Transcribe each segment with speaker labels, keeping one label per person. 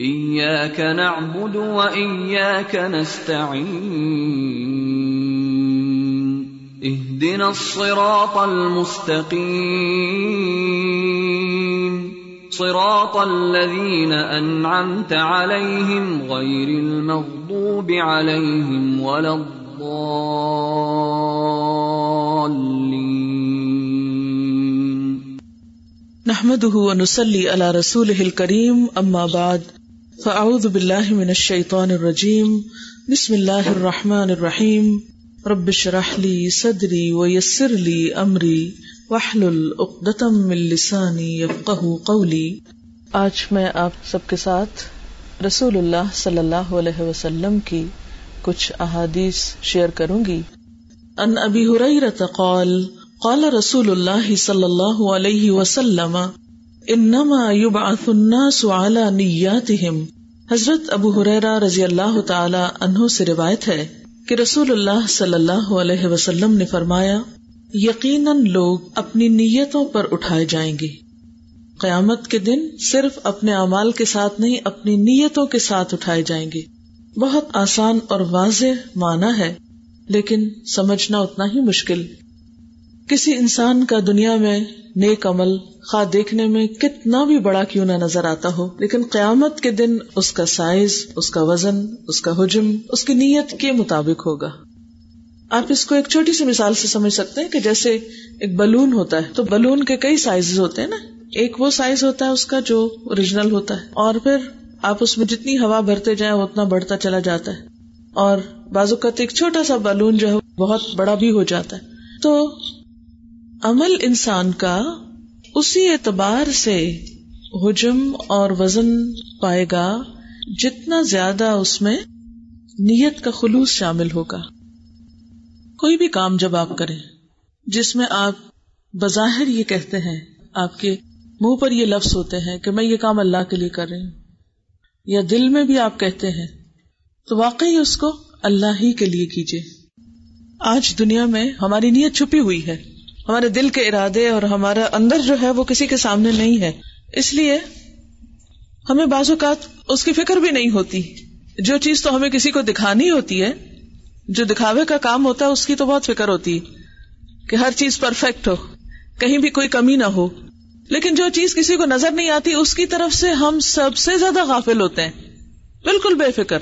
Speaker 1: ایاک نعبد و ایاک نستعین اهدنا الصراط المستقیم صراط الذين أنعمت عليهم غير المغضوب عليهم ولا الضالين.
Speaker 2: نحمده ونصلي على رسوله الكريم، أما بعد. فأعوذ بالله من الشيطان الرجيم بسم الله الرحمن الرحيم رب اشرح لي صدري ويسر لي أمري واحلل عقدة من لساني يفقه قولي آج میں آپ سب کے ساتھ رسول اللہ صلی اللہ علیہ وسلم کی کچھ احادیث شیئر کروں گی۔ ان ابی حریرت قال قال رسول اللہ صلی اللہ علیہ وسلم انما يبعث الناس على نیاتهم حضرت ابو حریرہ رضی اللہ تعالی عنہ سے روایت ہے کہ رسول اللہ صلی اللہ علیہ وسلم نے فرمایا، یقیناً لوگ اپنی نیتوں پر اٹھائے جائیں گے۔ قیامت کے دن صرف اپنے اعمال کے ساتھ نہیں، اپنی نیتوں کے ساتھ اٹھائے جائیں گے۔ بہت آسان اور واضح معنی ہے، لیکن سمجھنا اتنا ہی مشکل۔ کسی انسان کا دنیا میں نیک عمل، خواہ دیکھنے میں کتنا بھی بڑا کیوں نہ نظر آتا ہو، لیکن قیامت کے دن اس کا سائز، اس کا وزن، اس کا حجم، اس کی نیت کے مطابق ہوگا۔ آپ اس کو ایک چھوٹی سی مثال سے سمجھ سکتے ہیں کہ جیسے ایک بلون ہوتا ہے، تو بلون کے کئی سائز ہوتے ہیں نا۔ ایک وہ سائز ہوتا ہے اس کا جو اوریجنل ہوتا ہے، اور پھر آپ اس میں جتنی ہوا بھرتے جائیں اتنا بڑھتا چلا جاتا ہے۔ اور بازو کا ایک چھوٹا سا بلون جو ہے بہت بڑا بھی ہو جاتا ہے۔ تو عمل انسان کا اسی اعتبار سے حجم اور وزن پائے گا جتنا زیادہ اس میں نیت کا خلوص شامل ہوگا۔ کوئی بھی کام جب آپ کریں، جس میں آپ بظاہر یہ کہتے ہیں، آپ کے منہ پر یہ لفظ ہوتے ہیں کہ میں یہ کام اللہ کے لیے کر رہی ہوں، یا دل میں بھی آپ کہتے ہیں، تو واقعی اس کو اللہ ہی کے لیے کیجیے آج دنیا میں ہماری نیت چھپی ہوئی ہے۔ ہمارے دل کے ارادے اور ہمارا اندر جو ہے وہ کسی کے سامنے نہیں ہے۔ اس لیے ہمیں بعض اوقات اس کی فکر بھی نہیں ہوتی۔ جو چیز تو ہمیں کسی کو دکھانی ہوتی ہے، جو دکھاوے کا کام ہوتا ہے، اس کی تو بہت فکر ہوتی۔ ہے کہ ہر چیز پرفیکٹ ہو، کہیں بھی کوئی کمی نہ ہو۔ لیکن جو چیز کسی کو نظر نہیں آتی، اس کی طرف سے ہم سب سے زیادہ غافل ہوتے ہیں۔ بالکل بے فکر۔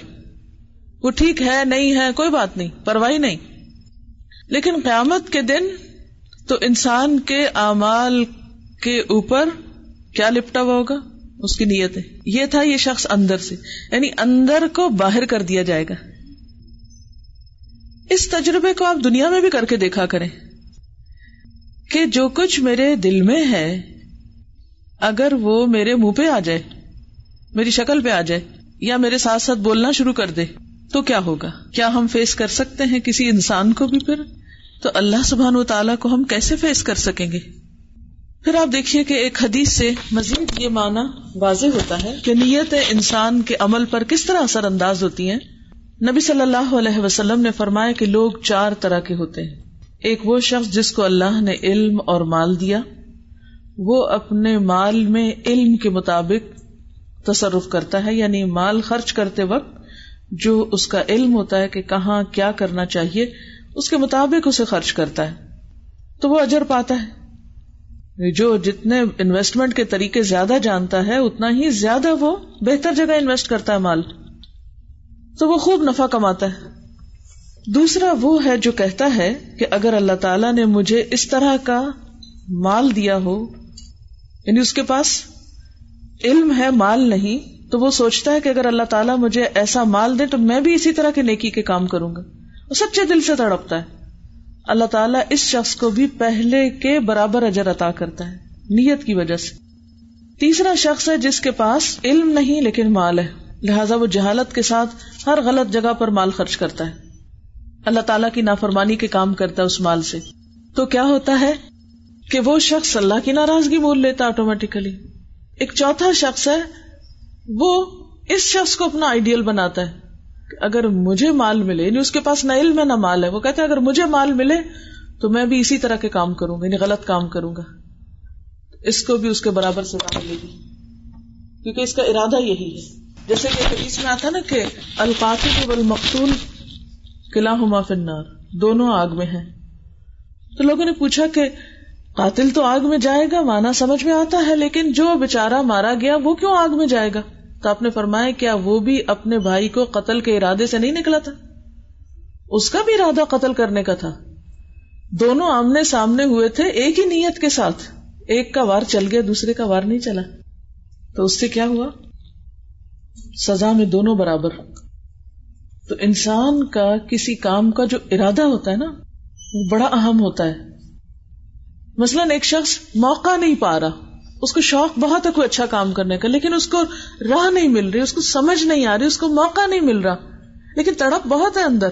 Speaker 2: وہ ٹھیک ہے، نہیں ہے، کوئی بات نہیں، پرواہی نہیں۔ لیکن قیامت کے دن تو انسان کے اعمال کے اوپر کیا لپٹا ہوا ہوگا؟ اس کی نیت ہے۔ یہ تھا یہ شخص اندر سے یعنی اندر کو باہر کر دیا جائے گا۔ اس تجربے کو آپ دنیا میں بھی کر کے دیکھا کریں کہ جو کچھ میرے دل میں ہے، اگر وہ میرے منہ پہ آ جائے، میری شکل پہ آ جائے، یا میرے ساتھ ساتھ بولنا شروع کر دے، تو کیا ہوگا؟ کیا ہم فیس کر سکتے ہیں کسی انسان کو بھی پھر؟ تو اللہ سبحان و تعالیٰ کو ہم کیسے فیس کر سکیں گے؟ پھر آپ دیکھیے کہ ایک حدیث سے مزید یہ معنی واضح ہوتا ہے کہ نیت انسان کے عمل پر کس طرح اثر انداز ہوتی ہیں۔ نبی صلی اللہ علیہ وسلم نے فرمایا کہ لوگ چار طرح کے ہوتے ہیں۔ ایک وہ شخص جس کو اللہ نے علم اور مال دیا، وہ اپنے مال میں علم کے مطابق تصرف کرتا ہے یعنی مال خرچ کرتے وقت جو اس کا علم ہوتا ہے کہ کہاں کیا کرنا چاہیے اس کے مطابق اسے خرچ کرتا ہے، تو وہ اجر پاتا ہے۔ جو جتنے انویسٹمنٹ کے طریقے زیادہ جانتا ہے، اتنا ہی زیادہ وہ بہتر جگہ انویسٹ کرتا ہے مال۔ تو وہ خوب نفع کماتا ہے۔ دوسرا وہ ہے جو کہتا ہے کہ اگر اللہ تعالی نے مجھے اس طرح کا مال دیا ہو یعنی اس کے پاس علم ہے، مال نہیں، تو وہ سوچتا ہے کہ اگر اللہ تعالیٰ مجھے ایسا مال دے، تو میں بھی اسی طرح کے نیکی کے کام کروں گا۔ وہ سچے دل سے تڑپتا ہے۔ اللہ تعالیٰ اس شخص کو بھی پہلے کے برابر اجر عطا کرتا ہے، نیت کی وجہ سے۔ تیسرا شخص ہے جس کے پاس علم نہیں لیکن مال ہے۔ لہٰذا وہ جہالت کے ساتھ ہر غلط جگہ پر مال خرچ کرتا ہے۔ اللہ تعالیٰ کی نافرمانی کے کام کرتا ہے اس مال سے۔ تو کیا ہوتا ہے کہ وہ شخص اللہ کی ناراضگی بول لیتا آٹومیٹیکلی ایک چوتھا شخص ہے، وہ اس شخص کو اپنا آئیڈیل بناتا ہے۔ اگر مجھے مال ملے یعنی اس کے پاس نہ علم ہے نہ مال ہے، وہ کہتے اگر مجھے مال ملے تو میں بھی اسی طرح کے کام کروں گا یعنی غلط کام کروں گا۔ اس کو بھی اس کے برابر سے ملے گی۔ کیونکہ اس کا ارادہ یہی ہے۔ جیسے کہ حدیث میں آتا نا کہ القاتل والمقتول قلعہ فنار دونوں آگ میں ہیں۔ تو لوگوں نے پوچھا کہ قاتل تو آگ میں جائے گا مانا سمجھ میں آتا ہے، لیکن جو بےچارا مارا گیا، وہ کیوں آگ میں جائے گا؟ تو آپ نے فرمایا کیا وہ بھی اپنے بھائی کو قتل کے ارادے سے نہیں نکلا تھا؟ اس کا بھی ارادہ قتل کرنے کا تھا۔ دونوں آمنے سامنے ہوئے تھے، ایک ہی نیت کے ساتھ۔ ایک کا وار چل گیا، دوسرے کا وار نہیں چلا۔ تو اس سے کیا ہوا؟ سزا میں دونوں برابر۔ تو انسان کا کسی کام کا جو ارادہ ہوتا ہے نا، وہ بڑا اہم ہوتا ہے۔ مثلاً ایک شخص موقع نہیں پا رہا۔ اس کو شوق بہت ہے کوئی اچھا کام کرنے کا، لیکن اس کو راہ نہیں مل رہی، اس کو سمجھ نہیں آ رہی، اس کو موقع نہیں مل رہا۔ لیکن تڑپ بہت ہے اندر۔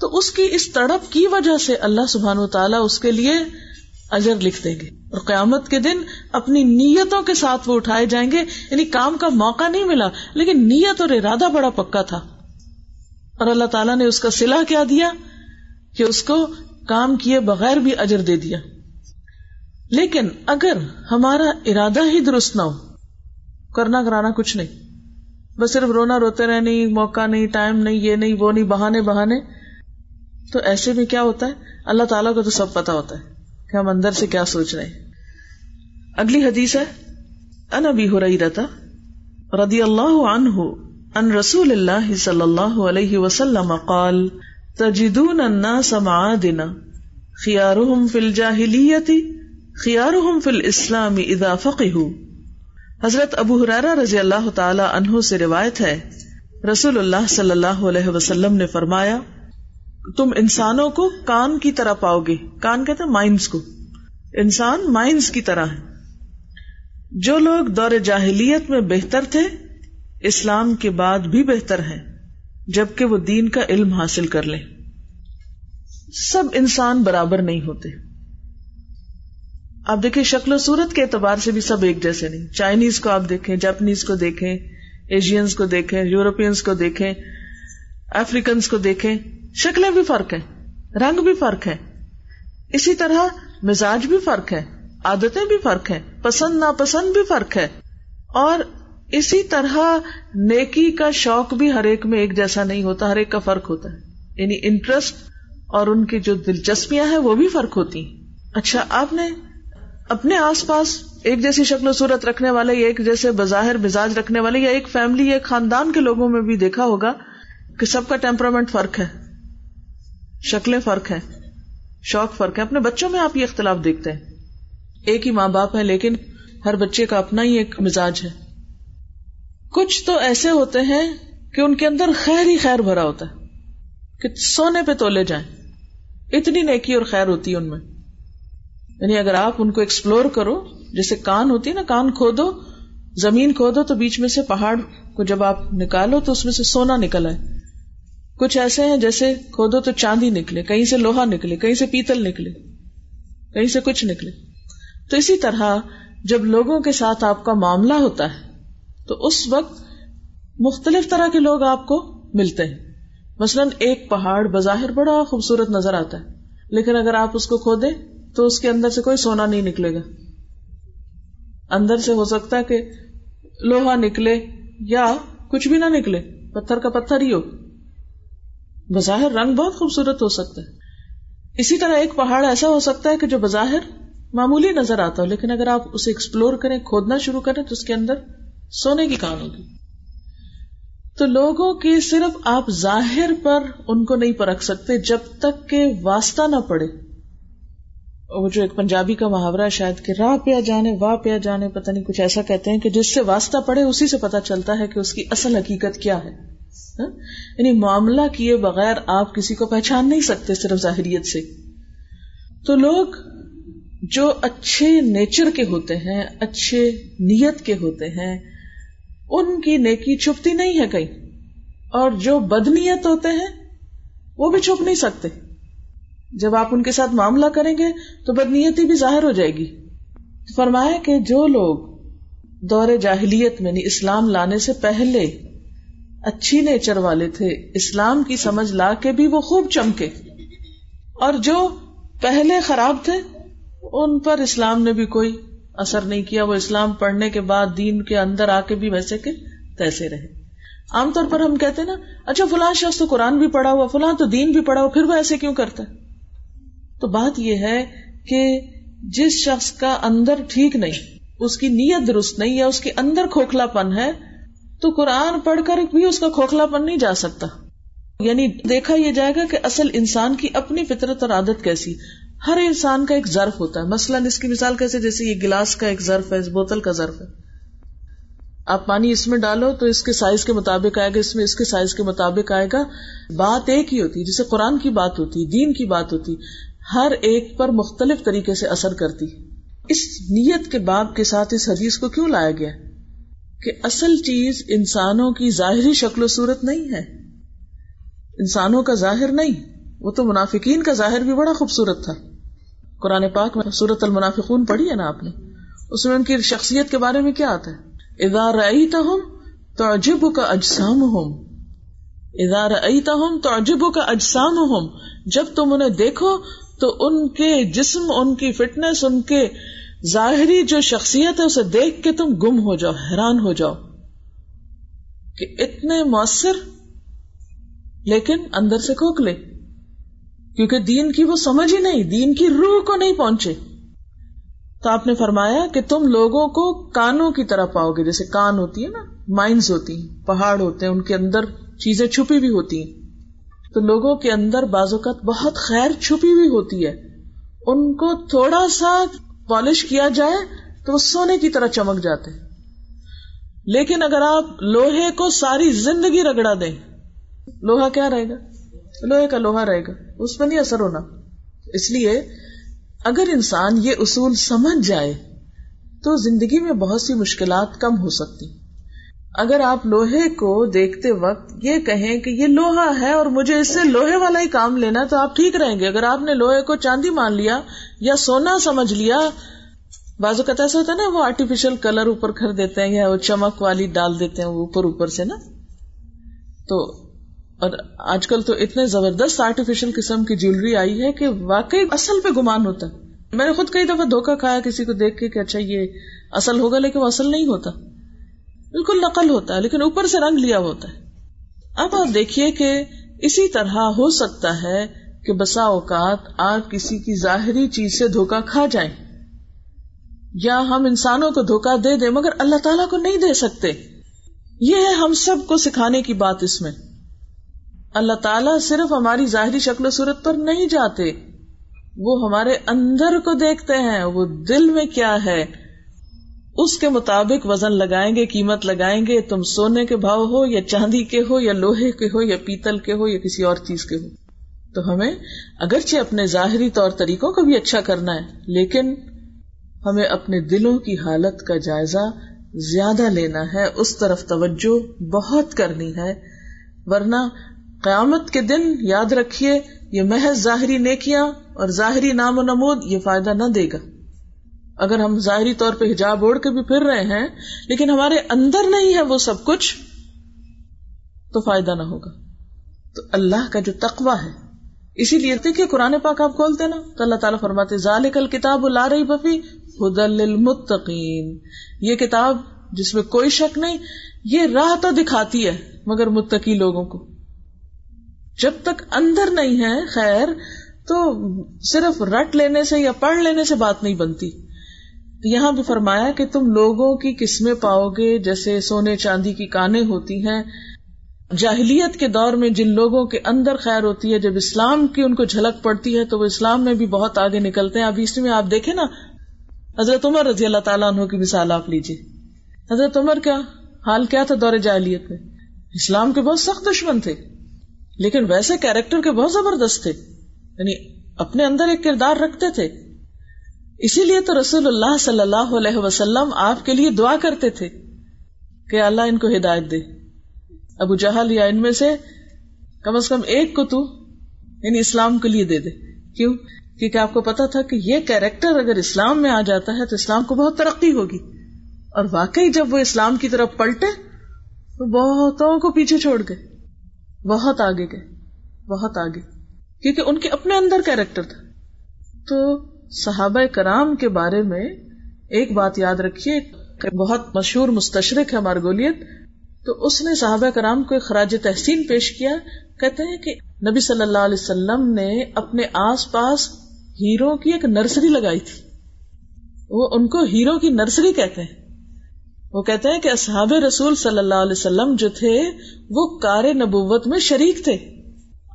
Speaker 2: تو اس کی، اس تڑپ کی وجہ سے اللہ سبحان و تعالیٰ اس کے لیے اجر لکھ دیں گے۔ اور قیامت کے دن اپنی نیتوں کے ساتھ وہ اٹھائے جائیں گے یعنی کام کا موقع نہیں ملا، لیکن نیت اور ارادہ بڑا پکا تھا۔ اور اللہ تعالیٰ نے اس کا سلا کیا دیا کہ اس کو کام کیے بغیر بھی اجر دے دیا۔ لیکن اگر ہمارا ارادہ ہی درست نہ ہو، کرنا کرانا کچھ نہیں۔ بس صرف رونا روتے رہے، نہیں، موقع نہیں، ٹائم نہیں، یہ نہیں، وہ نہیں، بہانے بہانے۔ تو ایسے میں کیا ہوتا ہے؟ اللہ تعالیٰ کو تو سب پتا ہوتا ہے کہ ہم اندر سے کیا سوچ رہے ہیں۔ اگلی حدیث ہے ان ابھی ہو رہی رہتا ردی اللہ عنہ ان رسول اللہ صلی اللہ علیہ وسلم قال، تجدون الناس معادنا خیارهم فی الجاہلیتی خیار فل اسلام ادا فقی حضرت ابو حرارا رضی اللہ تعالی عنہ سے روایت ہے، رسول اللہ صلی اللہ علیہ وسلم نے فرمایا، تم انسانوں کو کان کی طرح پاؤ گے۔ کان کہتے مائنس کو۔ انسان مائنس کی طرح ہے۔ جو لوگ دور جاہلیت میں بہتر تھے، اسلام کے بعد بھی بہتر ہیں، جبکہ وہ دین کا علم حاصل کر لیں۔ سب انسان برابر نہیں ہوتے۔ آپ دیکھیں شکل و صورت کے اعتبار سے بھی سب ایک جیسے نہیں۔ چائنیز کو آپ دیکھیں جاپنیز کو دیکھیں ایشینس کو دیکھیں یورپینس کو دیکھیں افریقنس کو دیکھیں، شکلیں بھی فرق ہیں، رنگ بھی فرق ہے اسی طرح مزاج بھی فرق ہے عادتیں بھی فرق ہیں، پسند، ناپسند بھی فرق ہے اور اسی طرح نیکی کا شوق بھی ہر ایک میں ایک جیسا نہیں ہوتا، ہر ایک کا فرق ہوتا ہے۔ یعنی انٹرسٹ اور ان کی جو دلچسپیاں ہیں، وہ بھی فرق ہوتی ہیں۔ اچھا آپ نے اپنے آس پاس ایک جیسی شکل و صورت رکھنے والے یا ایک جیسے بظاہر مزاج رکھنے والے یا ایک فیملی یا خاندان کے لوگوں میں بھی دیکھا ہوگا کہ سب کا ٹیمپرامنٹ فرق ہے۔ شکلیں فرق ہے شوق فرق ہے اپنے بچوں میں آپ یہ اختلاف دیکھتے ہیں۔ ایک ہی ماں باپ ہے لیکن ہر بچے کا اپنا ہی ایک مزاج ہے۔ کچھ تو ایسے ہوتے ہیں کہ ان کے اندر خیر ہی خیر بھرا ہوتا ہے۔ کہ سونے پہ تولے جائیں۔ اتنی نیکی اور خیر ہوتی ہے ان میں۔ یعنی اگر آپ ان کو ایکسپلور کرو، جیسے کان ہوتی ہے نا، کان کھودو، زمین کھودو، تو بیچ میں سے پہاڑ کو جب آپ نکالو تو اس میں سے سونا نکل آئے۔ کچھ ایسے ہیں جیسے کھودو تو چاندی نکلے، کہیں سے لوہا نکلے، کہیں سے پیتل نکلے، کہیں سے کچھ نکلے۔ تو اسی طرح جب لوگوں کے ساتھ آپ کا معاملہ ہوتا ہے، تو اس وقت مختلف طرح کے لوگ آپ کو ملتے ہیں۔ مثلاً ایک پہاڑ بظاہر بڑا خوبصورت نظر آتا ہے، لیکن اگر آپ اس کو کھودیں تو اس کے اندر سے کوئی سونا نہیں نکلے گا۔ اندر سے ہو سکتا ہے کہ لوہا نکلے یا کچھ بھی نہ نکلے، پتھر کا پتھر ہی ہو۔ بظاہر رنگ بہت خوبصورت ہو سکتا ہے۔ اسی طرح ایک پہاڑ ایسا ہو سکتا ہے کہ جو بظاہر معمولی نظر آتا ہو، لیکن اگر آپ اسے ایکسپلور کریں، کھودنا شروع کریں، تو اس کے اندر سونے کی کان ہوگی۔ تو لوگوں کی صرف آپ ظاہر پر ان کو نہیں پرکھ سکتے، جب تک کہ واسطہ نہ پڑے۔ وہ جو ایک پنجابی کا محاورہ ہے، شاید کہ راہ پیا جانے، واہ پیا جانے، پتہ نہیں کچھ ایسا کہتے ہیں کہ جس سے واسطہ پڑے، اسی سے پتا چلتا ہے کہ اس کی اصل حقیقت کیا ہے۔ ہاں؟ یعنی معاملہ کیے بغیر آپ کسی کو پہچان نہیں سکتے صرف ظاہریت سے۔ تو لوگ جو اچھے نیچر کے ہوتے ہیں، اچھے نیت کے ہوتے ہیں، ان کی نیکی چھپتی نہیں ہے کہیں۔ اور جو بدنیت ہوتے ہیں، وہ بھی چھپ نہیں سکتے۔ جب آپ ان کے ساتھ معاملہ کریں گے تو بدنیتی بھی ظاہر ہو جائے گی۔ فرمایا کہ جو لوگ دور جاہلیت میں اسلام لانے سے پہلے اچھی نیچر والے تھے، اسلام کی سمجھ لا کے بھی وہ خوب چمکے۔ اور جو پہلے خراب تھے، ان پر اسلام نے بھی کوئی اثر نہیں کیا۔ وہ اسلام پڑھنے کے بعد دین کے اندر آ کے بھی ویسے کے تیسے رہے۔ عام طور پر ہم کہتے نا اچھا فلاں شخص تو قرآن بھی پڑھا ہوا، فلاں تو دین بھی پڑھا ہوا، پھر وہ ایسے کیوں کرتا ہے؟ تو بات یہ ہے کہ جس شخص کا اندر ٹھیک نہیں، اس کی نیت درست نہیں یا اس کے اندر کھوکھلا پن ہے، تو قرآن پڑھ کر بھی اس کا کھوکھلا پن نہیں جا سکتا۔ یعنی دیکھا یہ جائے گا کہ اصل انسان کی اپنی فطرت اور عادت کیسی۔ ہر انسان کا ایک ظرف ہوتا ہے۔ مثلاً اس کی مثال کیسے، جیسے یہ گلاس کا ایک ظرف ہے، اس بوتل کا ظرف ہے۔ آپ پانی اس میں ڈالو تو اس کے سائز کے مطابق آئے گا، اس میں اس کے سائز کے مطابق آئے گا۔ بات ایک ہی ہوتی جسے قرآن کی بات ہوتی، دین کی بات ہوتی۔ ہر ایک پر مختلف طریقے سے اثر کرتی۔ اس نیت کے باب کے ساتھ اس حدیث کو کیوں لایا گیا؟ کہ اصل چیز انسانوں کی ظاہری شکل و صورت نہیں ہے۔ انسانوں کا ظاہر نہیں، وہ تو منافقین کا ظاہر بھی بڑا خوبصورت تھا۔ قرآن پاک میں سورت المنافقون پڑھی ہے نا آپ نے؟ اس میں ان کی شخصیت کے بارے میں کیا آتا ہے؟ ادار ہوں تو عجب کا اجسام ہوں ادار ہوں تو عجب کا اجسام ہوں جب تم انہیں دیکھو تو ان کے جسم، ان کی فٹنس، ان کے ظاہری جو شخصیت ہے، اسے دیکھ کے تم گم ہو جاؤ، حیران ہو جاؤ کہ اتنے مؤثر، لیکن اندر سے کھوکھلے کیونکہ دین کی وہ سمجھ ہی نہیں، دین کی روح کو نہیں پہنچے۔ تو آپ نے فرمایا کہ تم لوگوں کو کانوں کی طرح پاؤ گے، جیسے کان ہوتی ہے نا، مائنز ہوتی ہیں، پہاڑ ہوتے ہیں، ان کے اندر چیزیں چھپی بھی ہوتی ہیں۔ تو لوگوں کے اندر بعض اوقات بہت خیر چھپی ہوئی ہوتی ہے۔ ان کو تھوڑا سا پالش کیا جائے تو وہ سونے کی طرح چمک جاتے لیکن اگر آپ لوہے کو ساری زندگی رگڑا دیں، لوہا کیا رہے گا؟ لوہے کا لوہا رہے گا۔ اس پہ نہیں اثر ہونا۔ اس لیے اگر انسان یہ اصول سمجھ جائے تو زندگی میں بہت سی مشکلات کم ہو سکتی۔ اگر آپ لوہے کو دیکھتے وقت یہ کہیں کہ یہ لوہا ہے اور مجھے اس سے لوہے والا ہی کام لینا تو آپ ٹھیک رہیں گے۔ اگر آپ نے لوہے کو چاندی مان لیا یا سونا سمجھ لیا، بازو کا ایسا ہوتا ہے نا، وہ آرٹیفیشل کلر اوپر کر دیتے ہیں یا وہ چمک والی ڈال دیتے ہیں اوپر اوپر سے نا۔ تو، اور آج کل تو اتنے زبردست آرٹیفیشل قسم کی جیولری آئی ہے کہ واقعی اصل پہ گمان ہوتا ہے۔ میں نے خود کئی دفعہ دھوکا کھایا، کسی کو دیکھ کے کہ اچھا یہ اصل ہوگا، لیکن وہ اصل نہیں ہوتا۔ بالکل نقل ہوتا ہے، لیکن اوپر سے رنگ لیا ہوتا ہے۔ اب آپ دیکھیے کہ اسی طرح ہو سکتا ہے کہ بسا اوقات آپ کسی کی ظاہری چیز سے دھوکا کھا جائیں۔ یا ہم انسانوں کو دھوکا دے دیں مگر اللہ تعالیٰ کو نہیں دے سکتے۔ یہ ہے ہم سب کو سکھانے کی بات اس میں۔ اللہ تعالیٰ صرف ہماری ظاہری شکل و صورت پر نہیں جاتے۔ وہ ہمارے اندر کو دیکھتے ہیں، وہ دل میں کیا ہے۔ اس کے مطابق وزن لگائیں گے، قیمت لگائیں گے، تم سونے کے بھاؤ ہو، یا چاندی کے ہو، یا لوہے کے ہو، یا پیتل کے ہو، یا کسی اور چیز کے ہو۔ تو ہمیں اگرچہ اپنے ظاہری طور طریقوں کو بھی اچھا کرنا ہے، لیکن ہمیں اپنے دلوں کی حالت کا جائزہ زیادہ لینا ہے، اس طرف توجہ بہت کرنی ہے۔ ورنہ قیامت کے دن یاد رکھیے، یہ محض ظاہری نیکیاں اور ظاہری نام و نمود یہ فائدہ نہ دے گا۔ اگر ہم ظاہری طور پہ حجاب اوڑھ کے بھی پھر رہے ہیں، لیکن ہمارے اندر نہیں ہے وہ سب کچھ، تو فائدہ نہ ہوگا۔ تو اللہ کا جو تقوی ہے، اسی لیے دیکھیے قرآن پاک آپ کھولتے نا، تو اللہ تعالیٰ فرماتے ذالک الکتاب لا رہی بفی ہدل للمتقین۔ یہ کتاب جس میں کوئی شک نہیں، یہ راہ تو دکھاتی ہے مگر متقی لوگوں کو۔ جب تک اندر نہیں ہے خیر، تو صرف رٹ لینے سے یا پڑھ لینے سے بات نہیں بنتی۔ یہاں بھی فرمایا کہ تم لوگوں کی قسمیں پاؤ گے جیسے سونے چاندی کی کانیں ہوتی ہیں۔ جاہلیت کے دور میں جن لوگوں کے اندر خیر ہوتی ہے، جب اسلام کی ان کو جھلک پڑتی ہے تو وہ اسلام میں بھی بہت آگے نکلتے ہیں۔ اب اس میں آپ دیکھیں نا۔ حضرت عمر رضی اللہ تعالیٰ عنہ کی مثال آپ لیجیے حضرت عمر کا حال کیا تھا دور جاہلیت میں؟ اسلام کے بہت سخت دشمن تھے۔ لیکن ویسے کیریکٹر کے بہت زبردست تھے۔ یعنی اپنے اندر ایک کردار رکھتے تھے۔ اسی لیے تو رسول اللہ صلی اللہ علیہ وسلم آپ کے لیے دعا کرتے تھے کہ اللہ ان کو ہدایت دے۔ ابو جہل، یا ان میں سے کم از کم ایک کو تو یعنی اسلام کے لیے دے دے۔ کیوں؟ کیونکہ آپ کو پتا تھا کہ یہ کیریکٹر اگر اسلام میں آ جاتا ہے تو اسلام کو بہت ترقی ہوگی۔ اور واقعی جب وہ اسلام کی طرف پلٹے تو بہتوں کو پیچھے چھوڑ گئے۔ بہت آگے گئے۔ بہت آگے۔ کیونکہ ان کے اپنے اندر کیریکٹر تھا۔ تو صحابہ کرام کے بارے میں ایک بات یاد رکھیے بہت مشہور مستشرق ہے مارگولیت تو اس نے صحابہ کرام کو خراج تحسین پیش کیا، کہتے ہیں کہ نبی صلی اللہ علیہ وسلم نے اپنے آس پاس ہیرو کی ایک نرسری لگائی تھی۔ وہ ان کو ہیرو کی نرسری کہتے ہیں۔ وہ کہتے ہیں کہ اصحاب رسول صلی اللہ علیہ وسلم جو تھے، وہ کار نبوت میں شریک تھے۔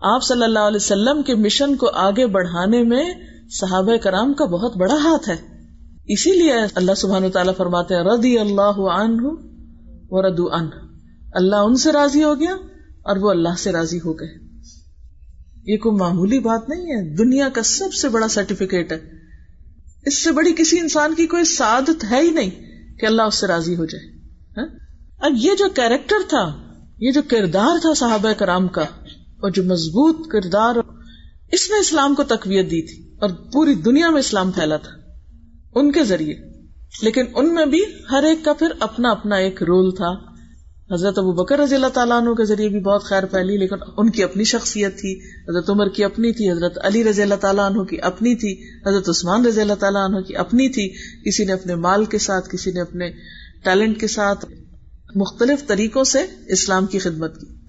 Speaker 2: آپ صلی اللہ علیہ وسلم کے مشن کو آگے بڑھانے میں صحابہ کرام کا بہت بڑا ہاتھ ہے۔ اسی لیے اللہ سبحان تعالیٰ فرماتے ہیں ردی اللہ عنہ و ردو ان اللہ ان سے راضی ہو گیا اور وہ اللہ سے راضی ہو گئے۔ یہ کوئی معمولی بات نہیں ہے۔ دنیا کا سب سے بڑا سرٹیفکیٹ ہے۔ اس سے بڑی کسی انسان کی کوئی سعادت ہے ہی نہیں کہ اللہ اس سے راضی ہو جائے۔ ہاں؟ اب یہ جو کیریکٹر تھا، یہ جو کردار تھا صحابہ کرام کا اور جو مضبوط کردار، اس نے اسلام کو تقویت دی تھی۔ اور پوری دنیا میں اسلام پھیلا تھا، ان کے ذریعے۔ لیکن ان میں بھی ہر ایک کا پھر اپنا اپنا ایک رول تھا۔ حضرت ابو بکر رضی اللہ تعالیٰ عنہ کے ذریعے بھی بہت خیر پھیلی، لیکن ان کی اپنی شخصیت تھی، حضرت عمر کی اپنی تھی، حضرت علی رضی اللہ تعالیٰ عنہ کی اپنی تھی، حضرت عثمان رضی اللہ تعالیٰ عنہ کی اپنی تھی۔ کسی نے اپنے مال کے ساتھ، کسی نے اپنے ٹیلنٹ کے ساتھ مختلف طریقوں سے اسلام کی خدمت کی۔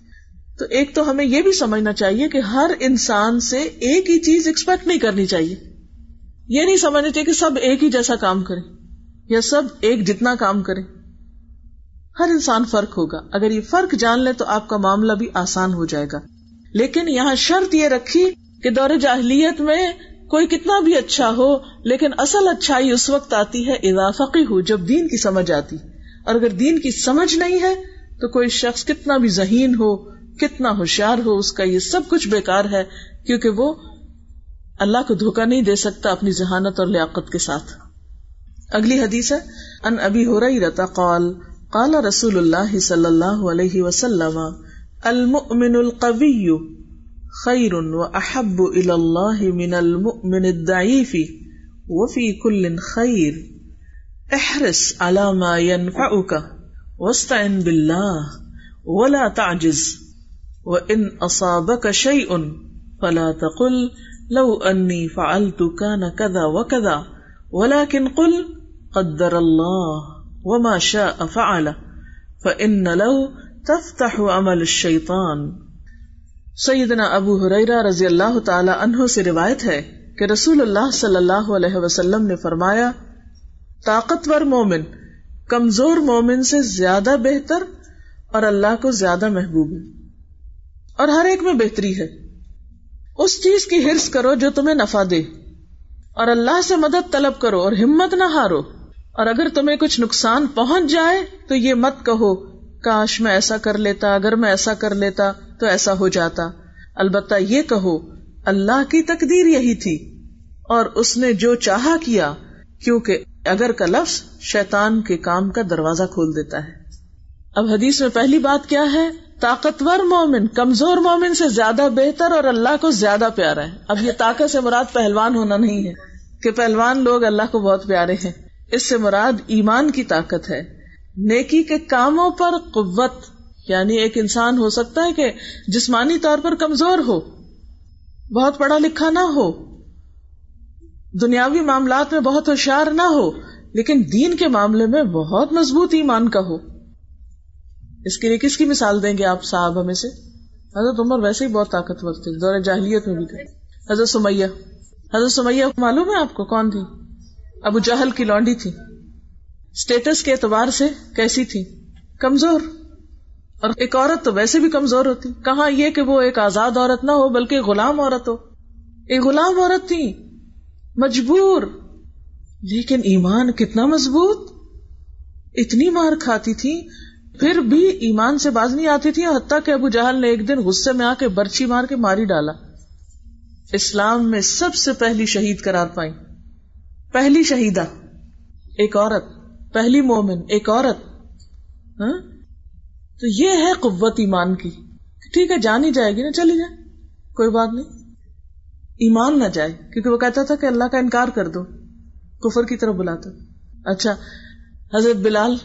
Speaker 2: تو ایک تو ہمیں یہ بھی سمجھنا چاہیے کہ ہر انسان سے ایک ہی چیز ایکسپیکٹ نہیں کرنی چاہیے۔ یہ نہیں سمجھنا چاہیے کہ سب ایک ہی جیسا کام کرے یا سب ایک جتنا کام کرے ہر انسان فرق ہوگا۔ اگر یہ فرق جان لے تو آپ کا معاملہ بھی آسان ہو جائے گا۔ لیکن یہاں شرط یہ رکھی کہ دور جاہلیت میں کوئی کتنا بھی اچھا ہو، لیکن اصل اچھائی اس وقت آتی ہے اضافقی ہو جب دین کی سمجھ آتی۔ اور اگر دین کی سمجھ نہیں ہے تو کوئی شخص کتنا بھی ذہین ہو کتنا ہوشیار ہو اس کا یہ سب کچھ بیکار ہے، کیونکہ وہ اللہ کو دھوکا نہیں دے سکتا اپنی ذہانت اور لیاقت کے ساتھ۔ اگلی حدیث ہے ان ابھی ہو رہی رہتا قال قال رسول اللہ صلی اللہ علیہ وسلم، المؤمن القوی خیر و احب اللہ من المؤمن الضعیف وفی کل خیر احرس على ما ينفعك واستعن بالله ولا تعجز۔ وان اصابك شيء فلا تقل لو انی فعلت كان كذا وكذا ولكن قل قدر الله وما شاء فعل فإن لو تفتح عمل الشیطان سیدنا ابو حریرہ رضی اللہ تعالی عنہ سے روایت ہے کہ رسول اللہ صلی اللہ علیہ وسلم نے فرمایا، طاقتور مومن، کمزور مومن سے زیادہ بہتر اور اللہ کو زیادہ محبوب ہے۔ اور ہر ایک میں بہتری ہے۔ اس چیز کی ہرس کرو جو تمہیں نفع دے۔ اور اللہ سے مدد طلب کرو اور ہمت نہ ہارو۔ اور اگر تمہیں کچھ نقصان پہنچ جائے تو یہ مت کہو، کاش میں ایسا کر لیتا، اگر میں ایسا کر لیتا تو ایسا ہو جاتا۔ البتہ یہ کہو، اللہ کی تقدیر یہی تھی۔ اور اس نے جو چاہا کیا، کیونکہ اگر کا لفظ شیطان کے کام کا دروازہ کھول دیتا ہے۔ اب حدیث میں پہلی بات کیا ہے؟ طاقتور مومن، کمزور مومن سے زیادہ بہتر اور اللہ کو زیادہ پیارا ہے۔ اب یہ طاقت سے مراد پہلوان ہونا نہیں ہے، کہ پہلوان لوگ اللہ کو بہت پیارے ہیں۔ اس سے مراد ایمان کی طاقت ہے۔ نیکی کے کاموں پر قوت یعنی ایک انسان ہو سکتا ہے کہ جسمانی طور پر کمزور ہو، بہت پڑھا لکھا نہ ہو، دنیاوی معاملات میں بہت ہوشیار نہ ہو، لیکن دین کے معاملے میں بہت مضبوط ایمان کا ہو۔ اس کے لیے کس کی مثال دیں گے آپ صاحب ہمیں سے؟ حضرت عمر ویسے ہی بہت طاقتور تھے، دور جاہلیت میں بھی تھے۔ حضرت سمیہ حضرت سمیہ معلوم ہے آپ کو کون تھی؟ ابو جہل کی لانڈی تھی۔ اسٹیٹس کے اعتبار سے کیسی تھی؟ کمزور۔ اور ایک عورت تو ویسے بھی کمزور ہوتی۔ کہاں یہ کہ وہ ایک آزاد عورت نہ ہو، بلکہ غلام عورت ہو۔ ایک غلام عورت تھی۔ مجبور۔ لیکن ایمان کتنا مضبوط۔ اتنی مار کھاتی تھی پھر بھی ایمان سے باز نہیں آتی تھی، حتیٰ کہ ابو جہل نے ایک دن غصے میں آ کے برچی مار کے ماری ڈالا۔ اسلام میں سب سے پہلی شہید قرار پائی۔ پہلی شہیدہ۔ ایک عورت۔ پہلی مومن۔ ایک عورت۔ ہاں؟ تو یہ ہے قوت ایمان کی۔ ٹھیک ہے، جان ہی جائے گی نا، چلی جائے۔ کوئی بات نہیں۔ ایمان نہ جائے، کیونکہ وہ کہتا تھا کہ اللہ کا انکار کر دو۔ کفر کی طرف بلاتا۔ اچھا حضرت بلال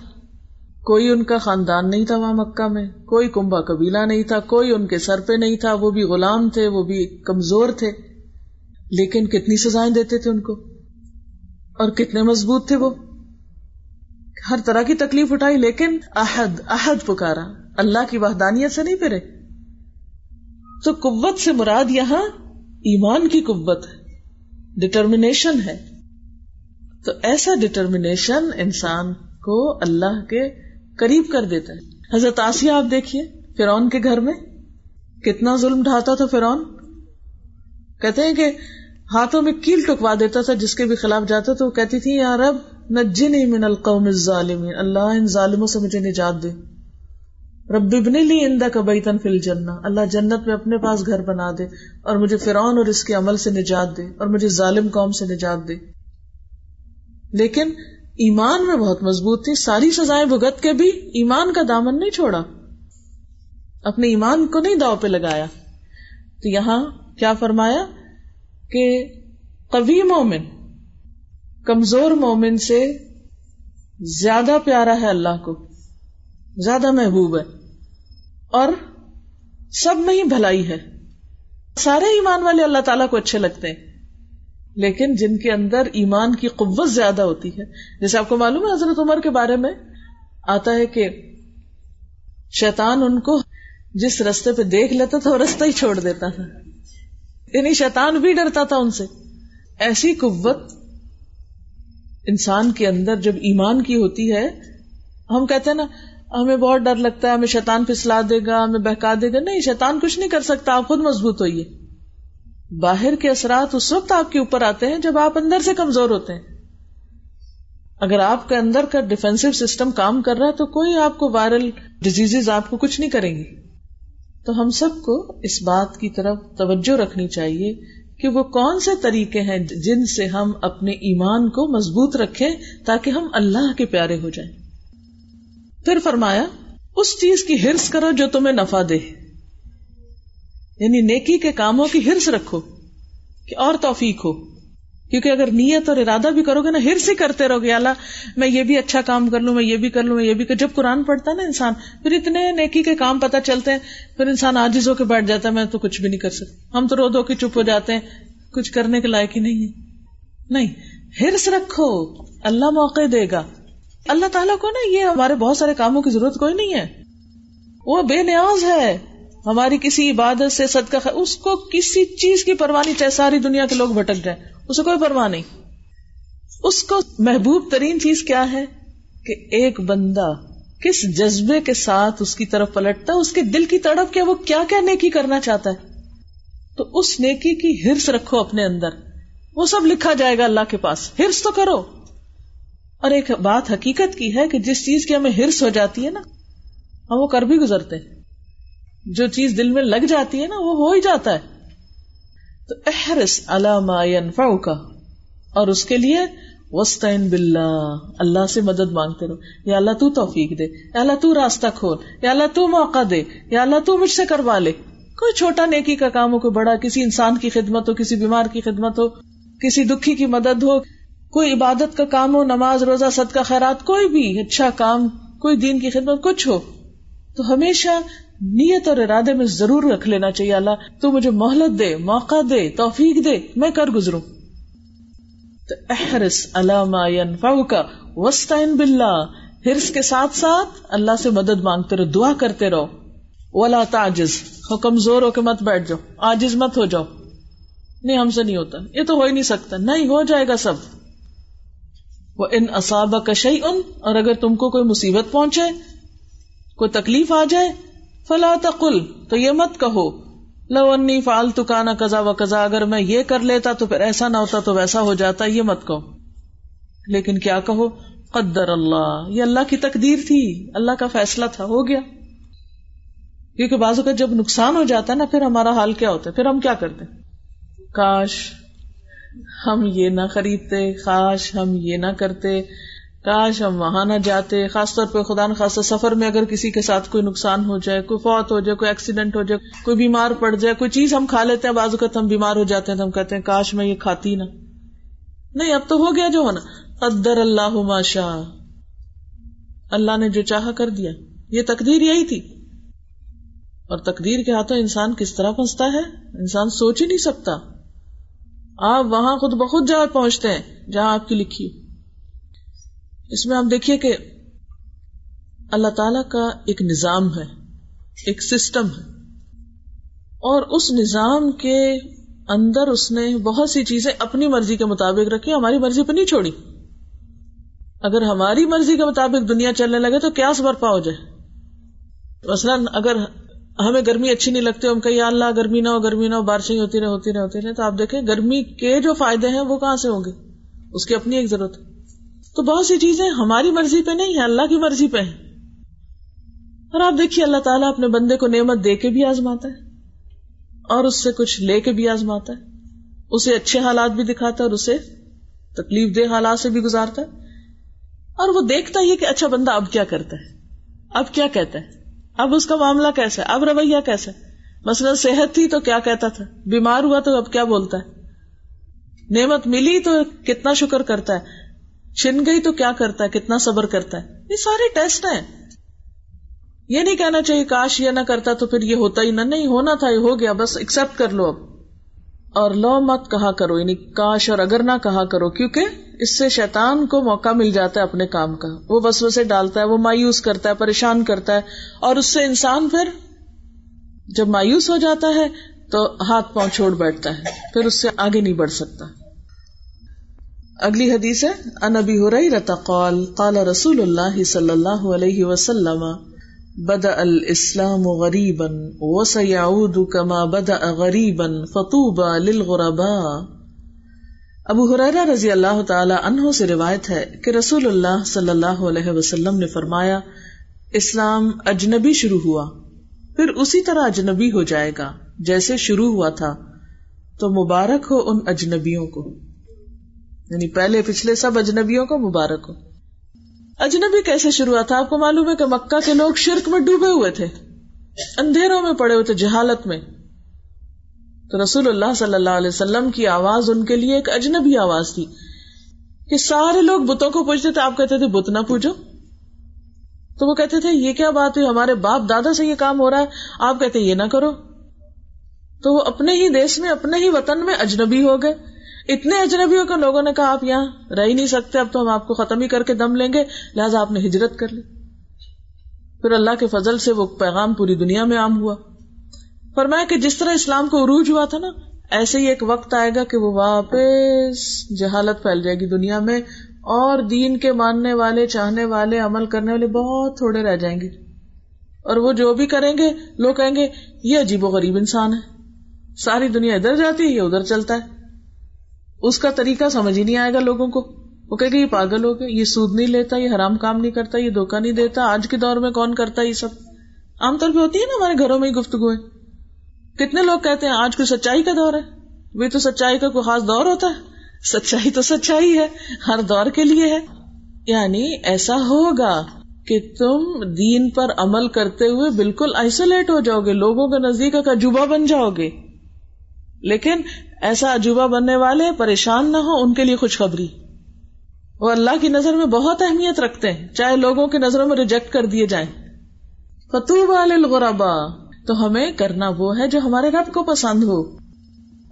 Speaker 2: کوئی ان کا خاندان نہیں تھا وہاں مکہ میں، کوئی کنبا قبیلہ نہیں تھا، کوئی ان کے سر پہ نہیں تھا، وہ بھی غلام تھے، وہ بھی کمزور تھے۔ لیکن کتنی سزائیں دیتے تھے ان کو۔ اور کتنے مضبوط تھے وہ۔ ہر طرح کی تکلیف اٹھائی، لیکن احد احد پکارا۔ اللہ کی وحدانیت سے نہیں پھرے تو قوت سے مراد یہاں ایمان کی قوت ہے ڈٹرمنیشن ہے۔ تو ایسا ڈٹرمنیشن انسان کو اللہ کے قریب کر دیتا ہے۔ حضرت آسیہ، آپ دیکھیے فرون کے گھر میں کتنا ظلم ڈھاتا تھا فرون کہتے ہیں کہ ہاتھوں میں کیل ٹکوا دیتا تھا، جس کے بھی خلاف جاتا تو وہ کہتی تھی، یا رب، نجنی من القوم الظالمین۔ اللہ ان ظالموں سے مجھے نجات دے۔ رب ابن لی اندہ کا بیتن فی الجنہ۔ اللہ جنت میں اپنے پاس گھر بنا دے اور مجھے فرعون اور اس کے عمل سے نجات دے اور مجھے ظالم قوم سے نجات دے۔ لیکن ایمان میں بہت مضبوط تھی۔ ساری سزائیں بھگت کے بھی ایمان کا دامن نہیں چھوڑا۔ اپنے ایمان کو نہیں داؤ پہ لگایا۔ تو یہاں کیا فرمایا کہ قوی مومن، کمزور مومن سے زیادہ پیارا ہے اللہ کو، زیادہ محبوب ہے۔ اور سب میں ہی بھلائی ہے۔ سارے ایمان والے اللہ تعالیٰ کو اچھے لگتے ہیں۔ لیکن جن کے اندر ایمان کی قوت زیادہ ہوتی ہے، جیسے آپ کو معلوم ہے حضرت عمر کے بارے میں، آتا ہے کہ شیطان ان کو جس رستے پہ دیکھ لیتا تھا، وہ رستہ ہی چھوڑ دیتا تھا۔ یعنی شیطان بھی ڈرتا تھا ان سے۔ ایسی قوت انسان کے اندر جب ایمان کی ہوتی ہے، ہم کہتے ہیں نا، ہمیں بہت ڈر لگتا ہے، ہمیں شیطان پھسلا دے گا، ہمیں بہکا دے گا۔ نہیں، شیطان کچھ نہیں کر سکتا، آپ خود مضبوط ہوئیے۔ باہر کے اثرات اس وقت آپ کے اوپر آتے ہیں جب آپ اندر سے کمزور ہوتے ہیں۔ اگر آپ کے اندر کا ڈیفینسو سسٹم کام کر رہا ہے تو کوئی آپ کو وائرل ڈیزیز آپ کو کچھ نہیں کریں گی۔ تو ہم سب کو اس بات کی طرف توجہ رکھنی چاہیے کہ وہ کون سے طریقے ہیں جن سے ہم اپنے ایمان کو مضبوط رکھیں تاکہ ہم اللہ کے پیارے ہو جائیں۔ پھر فرمایا، اس چیز کی ہرس کرو جو تمہیں نفع دے۔ یعنی نیکی کے کاموں کی ہرس رکھو، کہ اور توفیق ہو۔ کیونکہ اگر نیت اور ارادہ بھی کرو گے نا، ہرس ہی کرتے رہو گے۔ اللہ، میں یہ بھی اچھا کام کر لوں، میں یہ بھی کر لوں، میں یہ بھی کر۔ جب قرآن پڑھتا نا انسان، پھر اتنے نیکی کے کام پتہ چلتے ہیں، پھر انسان آجز ہو کے بیٹھ جاتا ہے، میں تو کچھ بھی نہیں کر سکتا۔ ہم تو رو دو کے چپ ہو جاتے ہیں، کچھ کرنے کے لائق ہی نہیں ہے۔ نہیں، ہرس رکھو۔ اللہ موقع دے گا۔ اللہ تعالیٰ کو نا، یہ ہمارے بہت سارے کاموں کی ضرورت کوئی نہیں ہے۔ وہ بے نیاز ہے۔ ہماری کسی عبادت سے صدقہ اس کو کسی چیز کی پرواہ نہیں، چاہے ساری دنیا کے لوگ بھٹک جائیں، اسے کوئی پرواہ نہیں۔ اس کو محبوب ترین چیز کیا ہے؟ کہ ایک بندہ کس جذبے کے ساتھ اس کی طرف پلٹتا ہے، اس کے دل کی تڑپ کیا وہ کیا کیا نیکی کرنا چاہتا ہے۔ تو اس نیکی کی ہرس رکھو اپنے اندر۔ وہ سب لکھا جائے گا اللہ کے پاس۔ ہرس تو کرو۔ اور ایک بات حقیقت کی ہے کہ جس چیز کی ہمیں ہرس ہو جاتی ہے نا، ہم وہ کر بھی گزرتے جو چیز دل میں لگ جاتی ہے نا، وہ ہو ہی جاتا ہے۔ تو احرس علامہ کا اور اس کے لیے وسطین بلّہ اللہ سے مدد مانگتے رہو۔ یا اللہ تو توفیق دے، یا اللہ تو راستہ کھول، یا اللہ تو موقع دے، یا اللہ تو مجھ سے کروا لے۔ کوئی چھوٹا نیکی کا کام ہو، کوئی بڑا، کسی انسان کی خدمت ہو، کسی بیمار کی خدمت ہو، کسی دکھی کی مدد ہو، کوئی عبادت کا کام ہو، نماز، روزہ، صدقہ کا خیرات، کوئی بھی اچھا کام، کوئی دین کی خدمت، کچھ ہو۔ تو ہمیشہ نیت اور ارادے میں ضرور رکھ لینا چاہیے اللہ۔ تو مجھے مہلت دے، موقع دے، توفیق دے، میں کر گزروں۔ تو احرس علامہ کا وسطین بلّہ ہرس کے ساتھ ساتھ اللہ سے مدد مانگتے رہو، دعا کرتے رہو۔ ولا تاجز ہو کمزور ہو کے مت بیٹھ جاؤ آجز مت ہو جاؤ۔ نہیں، ہم سے نہیں ہوتا۔ یہ تو ہو ہی نہیں سکتا۔ نہیں، ہو جائے گا سب۔ وہ ان اصاب کا ان اور اگر تم کو کوئی مصیبت پہنچے، کوئی تکلیف آ جائے فلا تقل، تو یہ مت کہو، لو انی فالتو کا نہ کزا و کزا اگر میں یہ کر لیتا تو پھر ایسا نہ ہوتا تو ویسا ہو جاتا، یہ مت کہو۔ لیکن کیا کہو؟ قدر اللہ، یہ اللہ کی تقدیر تھی، اللہ کا فیصلہ تھا، ہو گیا۔ کیونکہ بازو کا جب نقصان ہو جاتا ہے نا، پھر ہمارا حال کیا ہوتا ہے؟ پھر ہم کیا کرتے کاش ہم یہ نہ خریدتے خاش ہم یہ نہ کرتے کاش ہم وہاں نہ جاتے، خاص طور پہ خدا نخواستہ سفر میں اگر کسی کے ساتھ کوئی نقصان ہو جائے، کوئی فوت ہو جائے، کوئی ایکسیڈنٹ ہو جائے، کوئی بیمار پڑ جائے، کوئی چیز ہم کھا لیتے ہیں، بعض اوقات ہم بیمار ہو جاتے ہیں تو ہم کہتے ہیں، کاش میں یہ کھاتی نہ۔ نہیں، اب تو ہو گیا جو ہونا۔ قدر اللہ ماشا اللہ نے جو چاہا کر دیا۔ یہ تقدیر یہی تھی۔ اور تقدیر کے ہاتھوں انسان کس طرح پھنستا ہے؟ انسان سوچ ہی نہیں سکتا۔ آپ وہاں خود بخود جا پہنچتے ہیں، جہاں آپ کی لکھی اس میں آپ دیکھیے کہ اللہ تعالی کا ایک نظام ہے، ایک سسٹم ہے۔ اور اس نظام کے اندر اس نے بہت سی چیزیں اپنی مرضی کے مطابق رکھی، ہماری مرضی پہ نہیں چھوڑی۔ اگر ہماری مرضی کے مطابق دنیا چلنے لگے تو کیا برپا ہو جائے۔ مثلاً اگر ہمیں گرمی اچھی نہیں لگتی، ہم کہیں اللہ گرمی نہ ہو، گرمی نہ ہو، بارشیں ہوتی رہے ہوتی رہے ہوتی رہے تو آپ دیکھیں گرمی کے جو فائدے ہیں وہ کہاں سے ہوں گے؟ اس کی اپنی ایک ضرورت ہے۔ تو بہت سی چیزیں ہماری مرضی پہ نہیں ہے اللہ کی مرضی پہ ہے اور آپ دیکھیے، اللہ تعالیٰ اپنے بندے کو نعمت دے کے بھی آزماتا ہے، اور اس سے کچھ لے کے بھی آزماتا ہے۔ اسے اچھے حالات بھی دکھاتا ہے اور اسے تکلیف دہ حالات سے بھی گزارتا ہے۔ اور وہ دیکھتا ہی کہ اچھا بندہ اب کیا کرتا ہے؟ اب کیا کہتا ہے؟ اب اس کا معاملہ کیسا ہے؟ اب رویہ کیسا ہے؟ مثلاً صحت تھی تو کیا کہتا تھا؟ بیمار ہوا تو اب کیا بولتا ہے؟ نعمت ملی تو کتنا شکر کرتا ہے؟ چھن گئی تو کیا کرتا ہے؟ کتنا صبر کرتا ہے؟ یہ سارے ٹیسٹ ہیں۔ یہ نہیں کہنا چاہیے کاش یہ نہ کرتا تو پھر یہ ہوتا ہی نہ۔ نہیں، ہونا تھا، یہ ہو گیا۔ بس ایکسپٹ کر لو اب۔ اور لو مت کہا کرو یعنی کاش اور اگر نہ کہا کرو، کیونکہ اس سے شیطان کو موقع مل جاتا ہے اپنے کام کا۔ وہ بس سے ڈالتا ہے، وہ مایوس کرتا ہے، پریشان کرتا ہے۔ اور اس سے انسان پھر جب مایوس ہو جاتا ہے تو ہاتھ پاؤں چھوڑ بیٹھتا ہے۔ پھر اس سے آگے نہیں بڑھ سکتا۔ اگلی حدیث ہے انبی ہو رہی رتا قال قال رسول اللہ صلی اللہ علیہ وسلم بد الاسلام غریبا وسيعود كما بدا غریبا فطوبى للغرباء. ابو حرا رضی اللہ تعالی عنہ سے روایت ہے کہ رسول اللہ صلی اللہ علیہ وسلم نے فرمایا، اسلام اجنبی شروع ہوا، پھر اسی طرح اجنبی ہو جائے گا، جیسے شروع ہوا تھا، تو مبارک ہو ان اجنبیوں کو۔ یعنی پہلے پچھلے سب اجنبیوں کو، مبارک ہو۔ اجنبی کیسے شروع ہوا تھا؟ آپ کو معلوم ہے کہ مکہ کے لوگ شرک میں ڈوبے ہوئے تھے۔ اندھیروں میں پڑے ہوئے تھے، جہالت میں۔ تو رسول اللہ صلی اللہ علیہ وسلم کی آواز ان کے لیے ایک اجنبی آواز تھی کہ سارے لوگ بتوں کو پوچھتے تھے، آپ کہتے تھے، بت نہ پوجو۔ تو وہ کہتے تھے، یہ کیا بات ہے ہمارے باپ دادا سے یہ کام ہو رہا ہے، آپ کہتے یہ نہ کرو۔ تو وہ اپنے ہی دیش میں، اپنے ہی وطن میں اجنبی ہو گئے۔ اتنے اجنبیوں کے لوگوں نے کہا آپ یہاں رہ ہی نہیں سکتے، اب تو ہم آپ کو ختم ہی کر کے دم لیں گے۔ لہٰذا آپ نے ہجرت کر لی۔ پھر اللہ کے فضل سے وہ پیغام پوری دنیا میں عام ہوا۔ فرمایا کہ جس طرح اسلام کو عروج ہوا تھا نا، ایسے ہی ایک وقت آئے گا کہ وہ واپس جہالت پھیل جائے گی دنیا میں، اور دین کے ماننے والے، چاہنے والے، عمل کرنے والے بہت تھوڑے رہ جائیں گے۔ اور وہ جو بھی کریں گے، لوگ کہیں گے، یہ عجیب و غریب انسان ہے۔ ساری دنیا ادھر جاتی ہے، یہ ادھر چلتا ہے۔ اس کا طریقہ سمجھ ہی نہیں آئے گا لوگوں کو۔ وہ کہ یہ پاگل ہو گئے، یہ سود نہیں لیتا، یہ حرام کام نہیں کرتا، یہ دھوکہ نہیں دیتا، آج کے دور میں کون کرتا یہ سب؟ عام طور پہ ہوتی ہے نا ہمارے گھروں میں ہی گفتگو کتنے لوگ کہتے ہیں، آج کوئی سچائی کا دور ہے۔ وہ تو سچائی کا کوئی خاص دور ہوتا ہے۔ سچائی تو سچائی ہے، ہر دور کے لیے ہے۔ یعنی ایسا ہوگا کہ تم دین پر عمل کرتے ہوئے بالکل آئسولیٹ ہو جاؤ گے، لوگوں کے نزدیک کا عجوبہ بن جاؤ گے۔ لیکن ایسا عجوبہ بننے والے پریشان نہ ہو ان کے لیے خوشخبری۔ وہ اللہ کی نظر میں بہت اہمیت رکھتے ہیں، چاہے لوگوں کی نظروں میں ریجیکٹ کر دیے جائیں۔ فتوب الغربا تو ہمیں کرنا وہ ہے جو ہمارے رب کو پسند ہو۔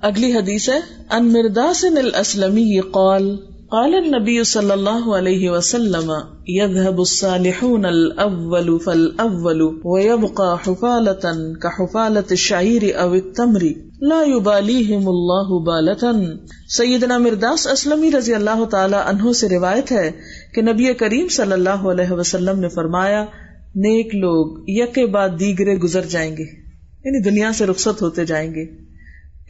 Speaker 2: اگلی حدیث ہے، ان مردا سے نل قال۔ قال النبی صلی اللہ علیہ وسلم يذهب الصالحون الاول فالاول ويبقى حفالة كحفالة الشعير او التمر، لا يباليهم الله بالة سیدنا مرداس اسلمی رضی اللہ تعالی عنہ سے روایت ہے کہ نبی کریم صلی اللہ علیہ وسلم نے فرمایا، نیک لوگ یک بعد دیگرے گزر جائیں گے یعنی دنیا سے رخصت ہوتے جائیں گے۔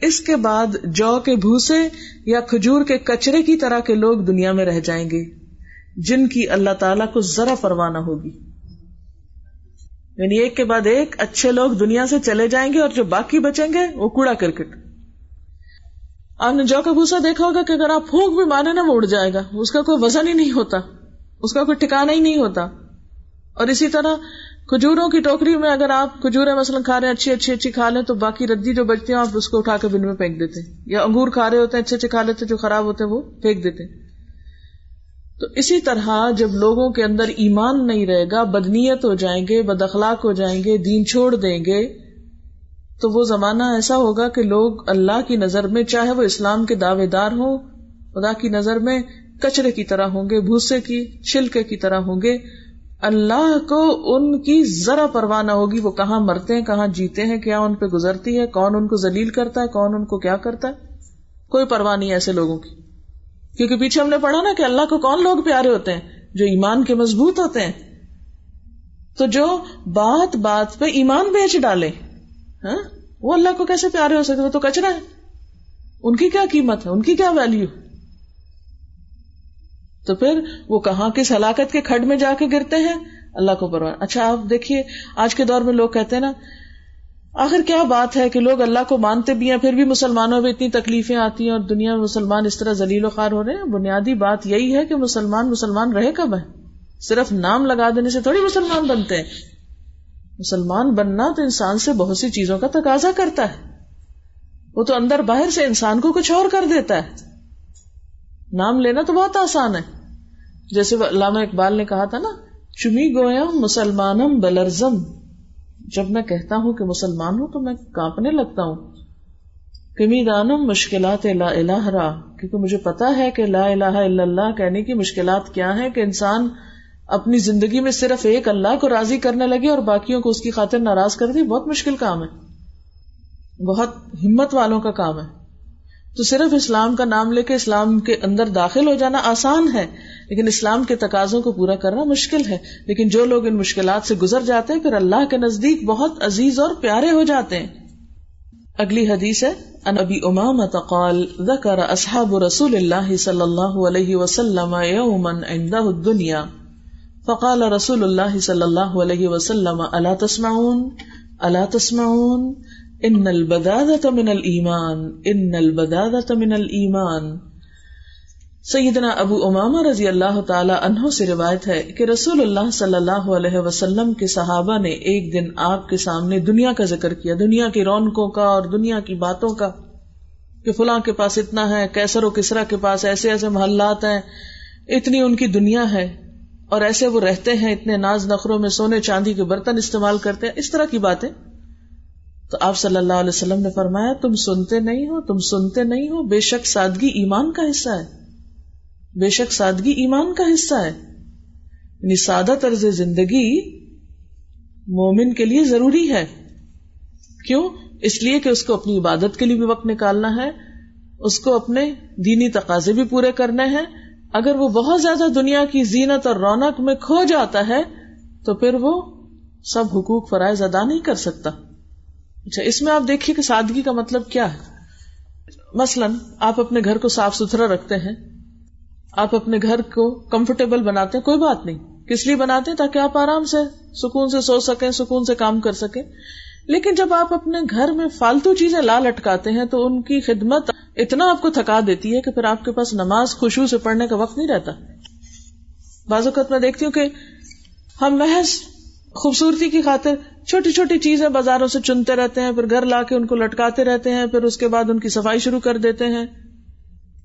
Speaker 2: اس کے بعد جو کے بھوسے یا کھجور کے کچرے کی طرح کے لوگ دنیا میں رہ جائیں گے، جن کی اللہ تعالی کو ذرا پروانہ ہوگی۔ یعنی ایک کے بعد ایک اچھے لوگ دنیا سے چلے جائیں گے اور جو باقی بچیں گے، وہ کوڑا کرکٹ۔ آپ نے جو کا بھوسا دیکھا ہوگا کہ اگر آپ پھونک بھی مارے نا، وہ اڑ جائے گا۔ اس کا کوئی وزن ہی نہیں ہوتا، اس کا کوئی ٹھکانا ہی نہیں ہوتا۔ اور اسی طرح کھجوروں کی ٹوکری میں اگر آپ کھجورے مثلاً کھا رہے ہیں، اچھی اچھی اچھی کھا لیں، تو باقی ردی جو بچتے ہیں، آپ اس کو اٹھا کے بن میں پھینک دیتے ہیں۔ یا انگور کھا رہے ہوتے ہیں، اچھے اچھے کھا لیتے جو خراب ہوتے ہیں، وہ پھینک دیتے تو اسی طرح جب لوگوں کے اندر ایمان نہیں رہے گا، بدنیت ہو جائیں گے، بد اخلاق ہو جائیں گے، دین چھوڑ دیں گے، تو وہ زمانہ ایسا ہوگا کہ لوگ اللہ کی نظر میں، چاہے وہ اسلام کے دعوے دار ہوں، خدا کی نظر میں کچرے کی طرح ہوں گے، بھوسے کی، چھلکے کی طرح ہوں گے اللہ کو ان کی ذرا پرواہ نہ ہوگی وہ کہاں مرتے ہیں، کہاں جیتے ہیں، کیا ان پہ گزرتی ہے، کون ان کو ذلیل کرتا ہے، کون ان کو کیا کرتا ہے؟ کوئی پرواہ نہیں ایسے لوگوں کی۔ کیونکہ پیچھے ہم نے پڑھا نا کہ اللہ کو کون لوگ پیارے ہوتے ہیں؟ جو ایمان کے مضبوط ہوتے ہیں۔ تو جو بات بات پہ ایمان بیچ ڈالے ہاں؟ وہ اللہ کو کیسے پیارے ہو سکتے؟ وہ تو کچرا ہے۔ ان کی کیا قیمت ہے؟ ان کی کیا ویلو تو پھر وہ کہاں کس ہلاکت کے کھڈ میں جا کے گرتے ہیں؟ اللہ کو پرواہ اچھا آپ دیکھیے، آج کے دور میں لوگ کہتے ہیں نا، آخر کیا بات ہے کہ لوگ اللہ کو مانتے بھی ہیں، پھر بھی مسلمانوں میں اتنی تکلیفیں آتی ہیں اور دنیا میں مسلمان اس طرح ذلیل و خوار ہو رہے ہیں؟ بنیادی بات یہی ہے کہ مسلمان مسلمان رہے کب ہے صرف نام لگا دینے سے تھوڑی مسلمان بنتے ہیں۔ مسلمان بننا تو انسان سے بہت سی چیزوں کا تقاضا کرتا ہے۔ وہ تو اندر باہر سے انسان کو کچھ اور کر دیتا ہے۔ نام لینا تو بہت آسان ہے۔ جیسے علامہ اقبال نے کہا تھا نا، چمی گویم مسلمانم بلرزم۔ جب میں کہتا ہوں کہ مسلمان ہوں تو میں کانپنے لگتا ہوں۔ کمی دانم مشکلات لا الہ را۔ کیونکہ مجھے پتا ہے کہ لا الہ الا اللہ کہنے کی مشکلات کیا ہے کہ انسان اپنی زندگی میں صرف ایک اللہ کو راضی کرنے لگے اور باقیوں کو اس کی خاطر ناراض کر دے، بہت مشکل کام ہے۔ بہت ہمت والوں کا کام ہے۔ تو صرف اسلام کا نام لے کے اسلام کے اندر داخل ہو جانا آسان ہے، لیکن اسلام کے تقاضوں کو پورا کرنا مشکل ہے۔ لیکن جو لوگ ان مشکلات سے گزر جاتے ہیں، پھر اللہ کے نزدیک بہت عزیز اور پیارے ہو جاتے ہیں۔ اگلی حدیث ہے ان ابی امام قال، ذکر اصحاب رسول اللہ صلی اللہ علیہ وسلم یوما عنده الدنیا۔ فقال رسول اللہ صلی اللہ علیہ وسلم، الا تسمعون؟ الا تسمعون؟ ان البدادت من الایمان، ان البدادت من الایمان۔ سیدنا ابو اماما رضی اللہ تعالی عنہ سے روایت ہے کہ رسول اللہ صلی اللہ علیہ وسلم کے صحابہ نے ایک دن آپ کے سامنے دنیا کا ذکر کیا، دنیا کی رونقوں کا اور دنیا کی باتوں کا، کہ فلاں کے پاس اتنا ہے، کیسر و کسرا کے پاس ایسے ایسے محلات ہیں، اتنی ان کی دنیا ہے اور ایسے وہ رہتے ہیں، اتنے ناز نخروں میں سونے چاندی کے برتن استعمال کرتے ہیں، اس طرح کی باتیں۔ تو آپ صلی اللہ علیہ وسلم نے فرمایا، تم سنتے نہیں ہو، تم سنتے نہیں ہو، بے شک سادگی ایمان کا حصہ ہے۔ بے شک سادگی ایمان کا حصہ ہے۔ یعنی سادہ طرز زندگی مومن کے لیے ضروری ہے۔ کیوں؟ اس لیے کہ اس کو اپنی عبادت کے لیے بھی وقت نکالنا ہے، اس کو اپنے دینی تقاضے بھی پورے کرنے ہیں۔ اگر وہ بہت زیادہ دنیا کی زینت اور رونق میں کھو جاتا ہے، تو پھر وہ سب حقوق فرائض ادا نہیں کر سکتا۔ اچھا اس میں آپ دیکھیے کہ سادگی کا مطلب کیا ہے۔ مثلاً، آپ اپنے گھر کو صاف ستھرا رکھتے ہیں، آپ اپنے گھر کو کمفرٹیبل بناتے ہیں، کوئی بات نہیں۔ کس لیے بناتے ہیں؟ تاکہ آپ آرام سے سکون سے سو سکیں، سکون سے کام کر سکیں۔ لیکن جب آپ اپنے گھر میں فالتو چیزیں لا لٹکاتے ہیں، تو ان کی خدمت اتنا آپ کو تھکا دیتی ہے کہ پھر آپ کے پاس نماز خوشبو سے پڑھنے کا وقت نہیں رہتا۔ بعض اوقات میں دیکھتی ہوں کہ ہم محض خوبصورتی کی خاطر چھوٹی چھوٹی چیزیں بازاروں سے چنتے رہتے ہیں، پھر گھر لا کے ان کو لٹکاتے رہتے ہیں، پھر اس کے بعد ان کی صفائی شروع کر دیتے ہیں۔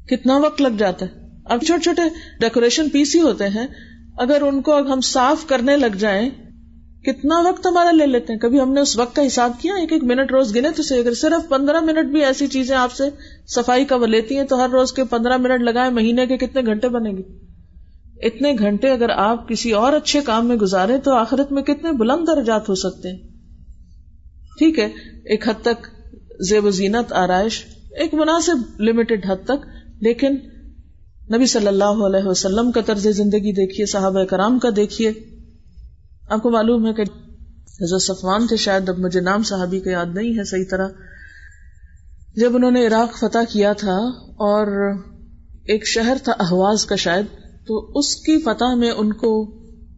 Speaker 2: کتنا وقت لگ جاتا ہے؟ اب چھوٹے چھوٹے ڈیکوریشن پیس ہی ہوتے ہیں۔ اگر ان کو ہم صاف کرنے لگ جائیں، کتنا وقت ہمارا لے لیتے ہیں؟ کبھی ہم نے اس وقت کا حساب کیا، ایک ایک منٹ روز گنے تو اگر صرف پندرہ منٹ بھی ایسی چیزیں آپ سے صفائی کا وہ لیتی ہیں تو ہر روز کے پندرہ منٹ لگائے مہینے کے کتنے گھنٹے بنے گی اتنے گھنٹے اگر آپ کسی اور اچھے کام میں گزارے تو آخرت میں کتنے بلند درجات ہو سکتے ہیں۔ ٹھیک ہے، ایک حد تک زیب و زینت، آرائش، ایک مناسب لمیٹڈ حد تک، لیکن نبی صلی اللہ علیہ وسلم کا طرز زندگی دیکھیے، صحابہ کرام کا دیکھیے۔ آپ کو معلوم ہے کہ حضرت صفوان تھے، شاید اب مجھے نام صحابی کا یاد نہیں ہے صحیح طرح۔ جب انہوں نے عراق فتح کیا تھا اور ایک شہر تھا احواز کا، شاید تو اس کی فتح میں ان کو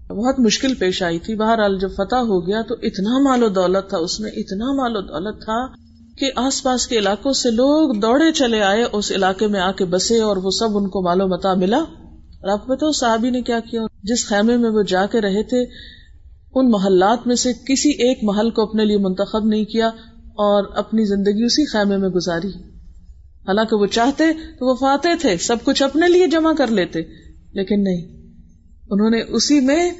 Speaker 2: بہت مشکل پیش آئی تھی۔ بہرحال جب فتح ہو گیا تو اتنا مال و دولت تھا، اس میں اتنا مال و دولت تھا کہ آس پاس کے علاقوں سے لوگ دوڑے چلے آئے، اس علاقے میں آ کے بسے اور وہ سب ان کو مالو متا ملا۔ اور آپ کو پتا صحابی نے کیا کیا؟ جس خیمے میں وہ جا کے رہے تھے، ان محلات میں سے کسی ایک محل کو اپنے لیے منتخب نہیں کیا اور اپنی زندگی اسی خیمے میں گزاری۔ حالانکہ وہ چاہتے تو وہ فاتح تھے، سب کچھ اپنے لیے جمع کر لیتے۔ لیکن نہیں۔ انہوں نے اسی میں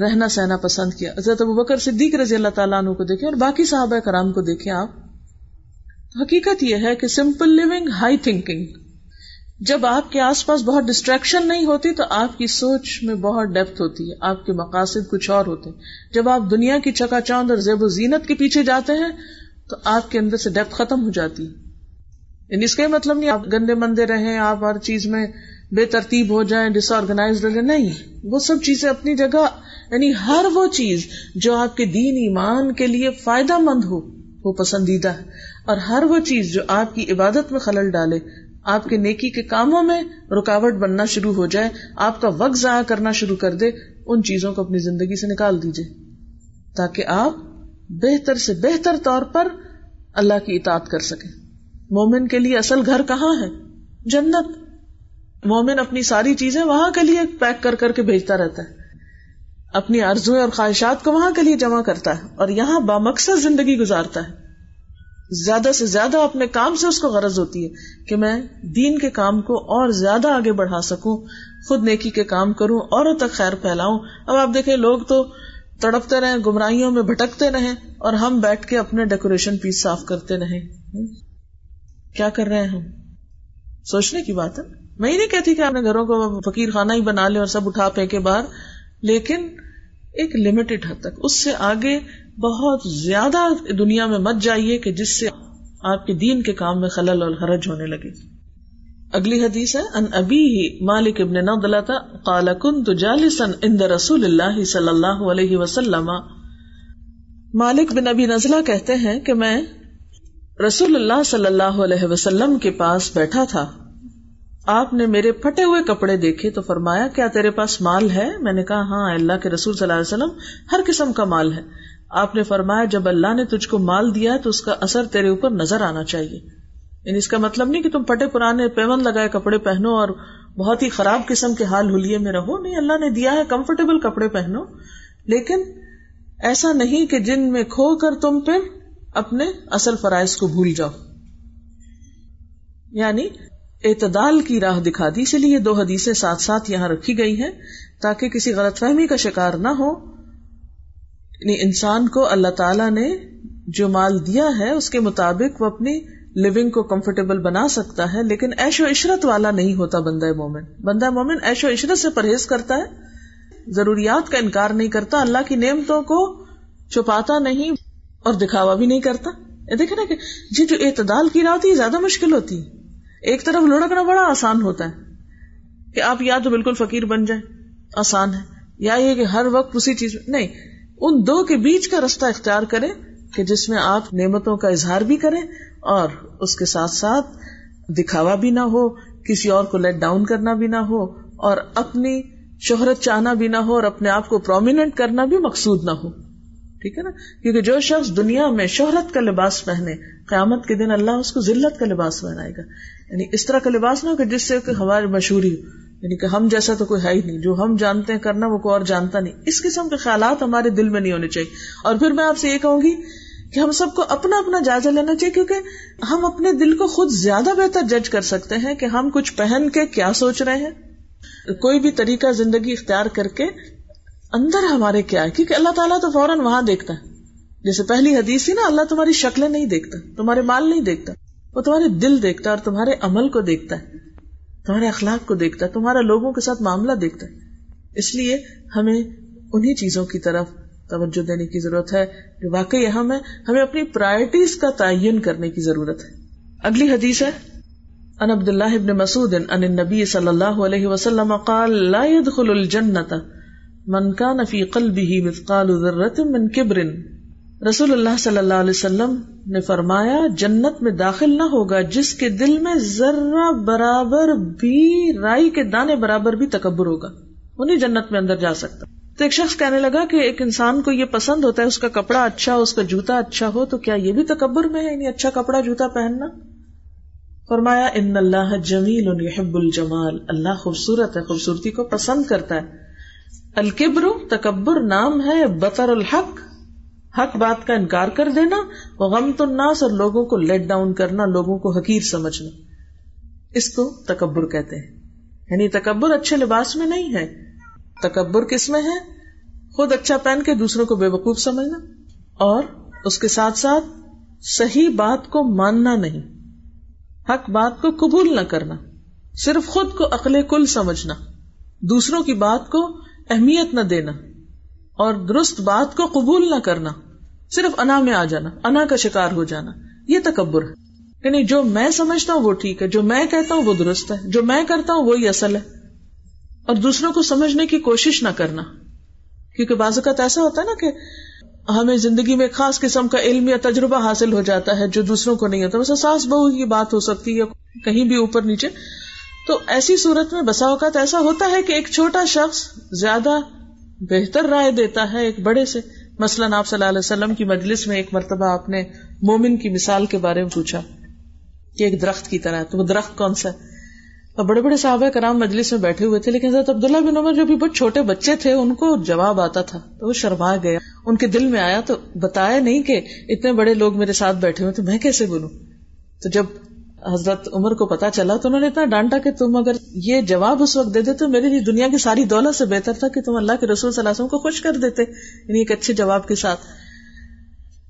Speaker 2: رہنا سہنا پسند کیا۔ حضرت ابو بکر صدیق رضی اللہ تعالیٰ عنہ کو دیکھیں اور باقی صحابہ کرام کو دیکھیں آپ۔ حقیقت یہ ہے کہ سمپل لونگ ہائی تھنکنگ جب آپ کے آس پاس بہت ڈسٹریکشن نہیں ہوتی تو آپ کی سوچ میں بہت ڈیپتھ ہوتی ہے۔ آپ کے مقاصد کچھ اور ہوتے ہیں۔ جب آپ دنیا کی چکا چاند اور زیب و زینت کے پیچھے جاتے ہیں تو آپ کے اندر سے ڈیپتھ ختم ہو جاتی ہے۔ یعنی اس کا مطلب نہیں آپ گندے مندے رہیں، آپ ہر چیز میں بے ترتیب ہو جائیں ڈس آرگنائز ہو جائیں، نہیں، وہ سب چیزیں اپنی جگہ یعنی ہر وہ چیز جو آپ کے دین ایمان کے لیے فائدہ مند ہو، وہ پسندیدہ ہے۔ اور ہر وہ چیز جو آپ کی عبادت میں خلل ڈالے، آپ کے نیکی کے کاموں میں رکاوٹ بننا شروع ہو جائے، آپ کا وقت ضائع کرنا شروع کر دے، ان چیزوں کو اپنی زندگی سے نکال دیجیے تاکہ آپ بہتر سے بہتر طور پر اللہ کی اطاعت کر سکیں۔ مومن کے لیے اصل گھر کہاں ہے؟ جنت۔ مومن اپنی ساری چیزیں وہاں کے لیے پیک کر کر کے بھیجتا رہتا ہے۔ اپنی آرزویں اور خواہشات کو وہاں کے لیے جمع کرتا ہے اور یہاں بامقصد زندگی گزارتا ہے۔ زیادہ سے زیادہ اپنے کام سے اس کو غرض ہوتی ہے کہ میں دین کے کام کو اور زیادہ آگے بڑھا سکوں، خود نیکی کے کام کروں اور تک خیر پھیلاؤں۔ اب آپ دیکھیں، لوگ تو تڑپتے رہے گمراہیوں میں بھٹکتے رہے اور ہم بیٹھ کے اپنے ڈیکوریشن پیس صاف کرتے رہے کیا کر رہے ہیں ہم؟ سوچنے کی بات ہے۔ میں ہی نہیں کہتی کہ اپنے گھروں کو فقیر خانہ ہی بنا لے اور سب اٹھا پھینکے باہر، لیکن ایک لمیٹڈ حد تک، اس سے آگے بہت زیادہ دنیا میں مت جائیے کہ جس سے آپ کے دین کے کام میں خلل اور حرج ہونے لگے۔ اگلی حدیث ہے ان ابی مالک ابن قال كنت جالسا عند رسول اللہ صلی اللہ علیہ وسلم مالک بن ابی نزلہ کہتے ہیں کہ میں رسول اللہ صلی اللہ علیہ وسلم کے پاس بیٹھا تھا۔ آپ نے میرے پھٹے ہوئے کپڑے دیکھے تو فرمایا، کیا تیرے پاس مال ہے؟ میں نے کہا ہاں اللہ کے رسول صلی اللہ علیہ وسلم ہر قسم کا مال ہے۔ آپ نے فرمایا، جب اللہ نے تجھ کو مال دیا تو اس کا اثر تیرے اوپر نظر آنا چاہیے۔ یعنی اس کا مطلب نہیں کہ تم پھٹے پرانے پیون لگائے کپڑے پہنو اور بہت ہی خراب قسم کے حال ہولیے میں رہو۔ نہیں، اللہ نے دیا ہے کمفرٹیبل کپڑے پہنو۔ لیکن ایسا نہیں کہ جن میں کھو کر تم پھر اپنے اصل فرائض کو بھول جاؤ۔ یعنی اعتدال کی راہ دکھا دی اسی لیے دو حدیثیں ساتھ ساتھ یہاں رکھی گئی ہیں تاکہ کسی غلط فہمی کا شکار نہ ہو۔ یعنی انسان کو اللہ تعالی نے جو مال دیا ہے، اس کے مطابق وہ اپنی لونگ کو کمفرٹیبل بنا سکتا ہے، لیکن ایش و عشرت والا نہیں ہوتا بندہ مومن۔ بندہ مومن ایش و عشرت سے پرہیز کرتا ہے، ضروریات کا انکار نہیں کرتا، اللہ کی نعمتوں کو چھپاتا نہیں اور دکھاوا بھی نہیں کرتا۔ دیکھے نا کہ جی جو اعتدال کی راہ ہوتی زیادہ مشکل ہوتی۔ ہے ایک طرف لڑکنا بڑا آسان ہوتا ہے کہ آپ یا تو بالکل فقیر بن جائیں، آسان ہے۔ یا یہ کہ ہر وقت اسی چیز میں، نہیں، ان دو کے بیچ کا رستہ اختیار کریں کہ جس میں آپ نعمتوں کا اظہار بھی کریں اور اس کے ساتھ ساتھ دکھاوا بھی نہ ہو، کسی اور کو لیٹ ڈاؤن کرنا بھی نہ ہو اور اپنی شہرت چاہنا بھی نہ ہو اور اپنے آپ کو پرومیننٹ کرنا بھی مقصود نہ ہو۔ ٹھیک ہے نا؟ کیونکہ جو شخص دنیا میں شہرت کا لباس پہنے، قیامت کے دن اللہ اس کو ذلت کا لباس پہنائے گا۔ یعنی اس طرح کا لباس نہ ہو کہ جس سے ہماری مشہوری ہو۔ یعنی کہ ہم جیسا تو کوئی ہے ہی نہیں۔ جو ہم جانتے ہیں کرنا، وہ کوئی اور جانتا نہیں۔ اس قسم کے خیالات ہمارے دل میں نہیں ہونے چاہیے۔ اور پھر میں آپ سے یہ کہوں گی کہ ہم سب کو اپنا اپنا جائزہ لینا چاہیے، کیونکہ ہم اپنے دل کو خود زیادہ بہتر جج کر سکتے ہیں کہ ہم کچھ پہن کے کیا سوچ رہے ہیں۔ کوئی بھی طریقہ زندگی اختیار کر کے اندر ہمارے کیا ہے؟ کیونکہ اللہ تعالیٰ تو فوراً وہاں دیکھتا ہے۔ جیسے پہلی حدیث ہی نا، اللہ تمہاری شکلیں نہیں دیکھتا، تمہارے مال نہیں دیکھتا، وہ تمہارے دل دیکھتا ہے اور تمہارے عمل کو دیکھتا ہے، تمہارے اخلاق کو دیکھتا ہے تمہارا لوگوں کے ساتھ معاملہ دیکھتا ہے۔ اس لیے ہمیں انہیں چیزوں کی طرف توجہ دینے کی ضرورت ہے۔ جو واقعی اہم ہے، ہمیں اپنی پرائرٹیز کا تعین کرنے کی ضرورت ہے۔ اگلی حدیث ہے ان عبد اللہ ابن مسعود ان النبی صلی اللہ علیہ وسلم قال لا يدخل الجنة من كان في قلبه مثقال ذرة من كبر رسول اللہ صلی اللہ علیہ وسلم نے فرمایا، جنت میں داخل نہ ہوگا جس کے دل میں ذرا برابر بھی، رائی کے دانے برابر بھی تکبر ہوگا وہ نہیں جنت میں اندر جا سکتا۔ تو ایک شخص کہنے لگا کہ ایک انسان کو یہ پسند ہوتا ہے، اس کا کپڑا اچھا ہو اس کا جوتا اچھا ہو، تو کیا یہ بھی تکبر میں ہے یعنی اچھا کپڑا، جوتا پہننا؟ فرمایا، ان اللہ جمیل یحب الجمال، اللہ خوبصورت ہے، خوبصورتی کو پسند کرتا ہے۔ الکبر تکبر نام ہے، بطر الحق۔ حق بات کا انکار کر دینا غم تو الناس اور لوگوں کو لیٹ ڈاؤن کرنا، لوگوں کو حقیر سمجھنا۔ اس کو تکبر کہتے ہیں۔ یعنی تکبر اچھے لباس میں نہیں ہے۔ تکبر کس میں ہے؟ خود اچھا پہن کے دوسروں کو بے وقوف سمجھنا۔ اور اس کے ساتھ ساتھ صحیح بات کو ماننا نہیں۔ حق بات کو قبول نہ کرنا۔ صرف خود کو عقل کل سمجھنا۔ دوسروں کی بات کو اہمیت نہ دینا اور درست بات کو قبول نہ کرنا صرف انا میں آ جانا، انا کا شکار ہو جانا، یہ تکبر ہے۔ یعنی جو میں سمجھتا ہوں وہ ٹھیک ہے، جو میں کہتا ہوں وہ درست ہے، جو میں کرتا ہوں وہی اصل ہے۔ اور دوسروں کو سمجھنے کی کوشش نہ کرنا۔ کیونکہ بعض اوقات ایسا ہوتا ہے نا کہ ہمیں زندگی میں خاص قسم کا علم یا تجربہ حاصل ہو جاتا ہے جو دوسروں کو نہیں ہوتا۔ ویسے ساس بہو کی بات ہو سکتی ہے، کہیں بھی اوپر نیچے۔ تو ایسی صورت میں بسا اوقات ایسا ہوتا ہے کہ ایک چھوٹا شخص زیادہ بہتر رائے دیتا ہے ایک بڑے سے۔ مثلاً آپ صلی اللہ علیہ وسلم کی مجلس میں ایک مرتبہ آپ نے مومن کی مثال کے بارے میں پوچھا کہ ایک درخت کی طرح تو وہ درخت کون سا ہے؟ اور بڑے بڑے صحابہ کرام مجلس میں بیٹھے ہوئے تھے، لیکن حضرت عبداللہ بن عمر جو بھی بہت چھوٹے بچے تھے، ان کو جواب آتا تھا، تو وہ شرما گیا۔ ان کے دل میں آیا تو بتایا نہیں کہ اتنے بڑے لوگ میرے ساتھ بیٹھے ہوئے تو میں کیسے بولوں؟ تو جب حضرت عمر کو پتا چلا تو انہوں نے اتنا ڈانٹا کہ تم اگر یہ جواب اس وقت دے دے تو میری دنیا کی ساری دولت سے بہتر تھا کہ تم اللہ کے رسول صلی اللہ علیہ وسلم کو خوش کر دیتے یعنی ایک اچھے جواب کے ساتھ۔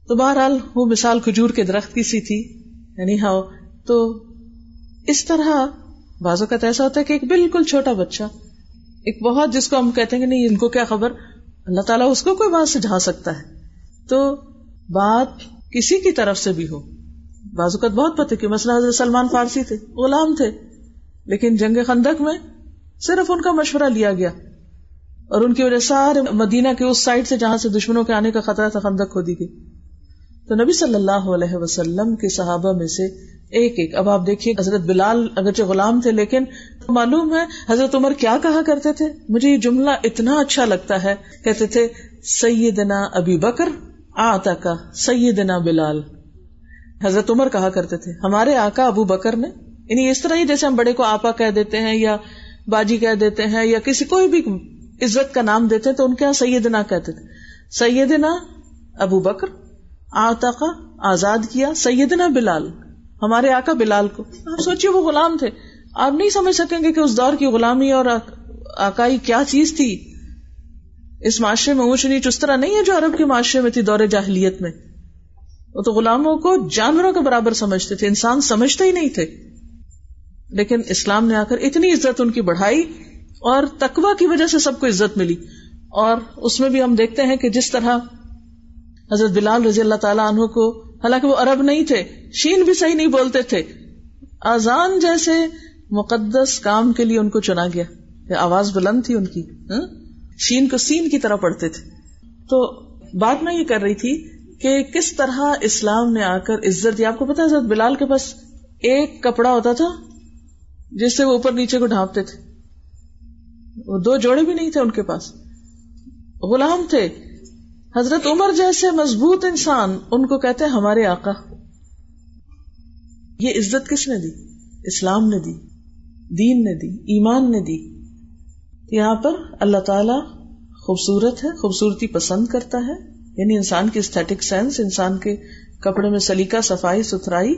Speaker 2: تو بہرحال وہ مثال کھجور کے درخت کی سی تھی یعنی ہاں تو اس طرح بازو کا ایسا ہوتا ہے کہ ایک بالکل چھوٹا بچہ، ایک بہت جس کو ہم کہتے ہیں کہ نہیں، ان کو کیا خبر؟ اللہ تعالیٰ اس کو کوئی بات سجھا سکتا ہے۔ تو بات کسی کی طرف سے بھی ہو۔ بازوقت بہت پتہ کہ مسئلہ حضرت سلمان فارسی تھے، غلام تھے، لیکن جنگ خندق میں صرف ان کا مشورہ لیا گیا اور ان کی وجہ سارے مدینہ کے اس سائڈ سے جہاں سے دشمنوں کے آنے کا خطرہ تھا، خندق کھودی گئی۔ تو نبی صلی اللہ علیہ وسلم کے صحابہ میں سے ایک ایک، اب آپ دیکھیے حضرت بلال اگرچہ غلام تھے، لیکن معلوم ہے حضرت عمر کیا کہا کرتے تھے؟ مجھے یہ جملہ اتنا اچھا لگتا ہے، کہتے تھے، سیدنا ابی بکر آتا کا سیدنا بلال۔ حضرت عمر کہا کرتے تھے، ہمارے آقا ابو بکر نے یعنی اس طرح ہی جیسے ہم بڑے کو آپا کہہ دیتے ہیں یا باجی کہہ دیتے ہیں یا کسی کوئی بھی عزت کا نام دیتے تو ان کے یہاں سیدنا کہتے تھے۔ سیدنا ابو بکر آتا کا آزاد کیا، سیدنا بلال، ہمارے آقا بلال کو۔ آپ سوچیے وہ غلام تھے۔ آپ نہیں سمجھ سکیں گے کہ اس دور کی غلامی اور آکائی کیا چیز تھی۔ اس معاشرے میں اونچ نیچ اس طرح نہیں ہے جو عرب کے معاشرے میں تھی دور جاہلیت میں۔ وہ تو غلاموں کو جانوروں کے برابر سمجھتے تھے، انسان سمجھتے ہی نہیں تھے۔ لیکن اسلام نے آ کر اتنی عزت ان کی بڑھائی اور تقوا کی وجہ سے سب کو عزت ملی۔ اور اس میں بھی ہم دیکھتے ہیں کہ جس طرح حضرت بلال رضی اللہ تعالیٰ عنہ کو، حالانکہ وہ عرب نہیں تھے، شین بھی صحیح نہیں بولتے تھے۔ آزان جیسے مقدس کام کے لیے ان کو چنا گیا۔ آواز بلند تھی ان کی ہاں؟ شین کو سین کی طرح پڑھتے تھے۔ تو بات میں یہ کر رہی تھی کہ کس طرح اسلام نے آ کر عزت دی؟ آپ کو پتا حضرت بلال کے پاس ایک کپڑا ہوتا تھا جس سے وہ اوپر نیچے کو ڈھانپتے تھے۔ وہ دو جوڑے بھی نہیں تھے ان کے پاس۔ غلام تھے۔ حضرت عمر جیسے مضبوط انسان ان کو کہتے ہمارے آقا۔ یہ عزت کس نے دی؟ اسلام نے دی، دین نے دی، ایمان نے دی۔ یہاں پر اللہ تعالی خوبصورت ہے، خوبصورتی پسند کرتا ہے۔ یعنی انسان کی اسٹیٹک سینس انسان کے کپڑے میں سلیقہ، صفائی، ستھرائی۔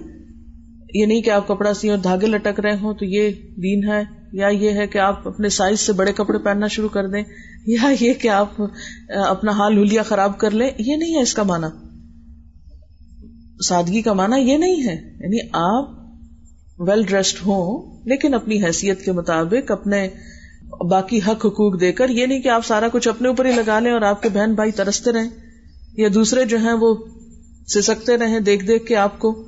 Speaker 2: یہ نہیں کہ آپ کپڑا سی اور دھاگے لٹک رہے ہوں تو یہ دین ہے، یا یہ ہے کہ آپ اپنے سائز سے بڑے کپڑے پہننا شروع کر دیں، یا یہ کہ آپ اپنا حال ہولیا خراب کر لیں، یہ نہیں ہے اس کا مانا سادگی کا مانا یہ نہیں ہے۔ یعنی آپ ویل ڈریسڈ ہوں، لیکن اپنی حیثیت کے مطابق، اپنے باقی حق حقوق دے کر، یہ نہیں کہ آپ سارا کچھ اپنے اوپر ہی لگا لیں اور آپ کے بہن بھائی ترستے رہیں۔ یا دوسرے جو ہیں وہ سسکتے رہیں دیکھ دیکھ کے آپ کو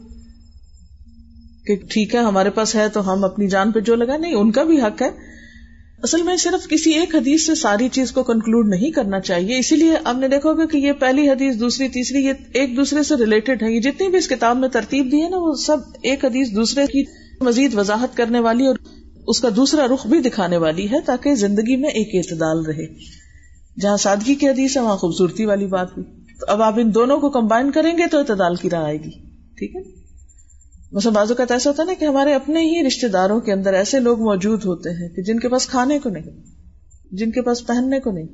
Speaker 2: کہ ٹھیک ہے، ہمارے پاس ہے تو ہم اپنی جان پہ جو لگا، نہیں، ان کا بھی حق ہے۔ اصل میں صرف کسی ایک حدیث سے ساری چیز کو کنکلوڈ نہیں کرنا چاہیے۔ اسی لیے آپ نے دیکھا ہوگا کہ یہ پہلی حدیث، دوسری، تیسری، یہ ایک دوسرے سے ریلیٹڈ ہے یہ جتنی بھی اس کتاب میں ترتیب دی ہے نا، وہ سب ایک حدیث دوسرے کی مزید وضاحت کرنے والی اور اس کا دوسرا رخ بھی دکھانے والی ہے تاکہ زندگی میں ایک اعتدال رہے۔ جہاں سادگی کی حدیث ہے، وہاں خوبصورتی والی بات بھی۔ تو اب آپ ان دونوں کو کمبائن کریں گے تو اعتدال کی راہ آئے گی۔ ٹھیک ہے؟ مثلا بازو کا ایسا ہوتا ہے نا کہ ہمارے اپنے ہی رشتے داروں کے اندر ایسے لوگ موجود ہوتے ہیں کہ جن کے پاس کھانے کو نہیں، جن کے پاس پہننے کو نہیں،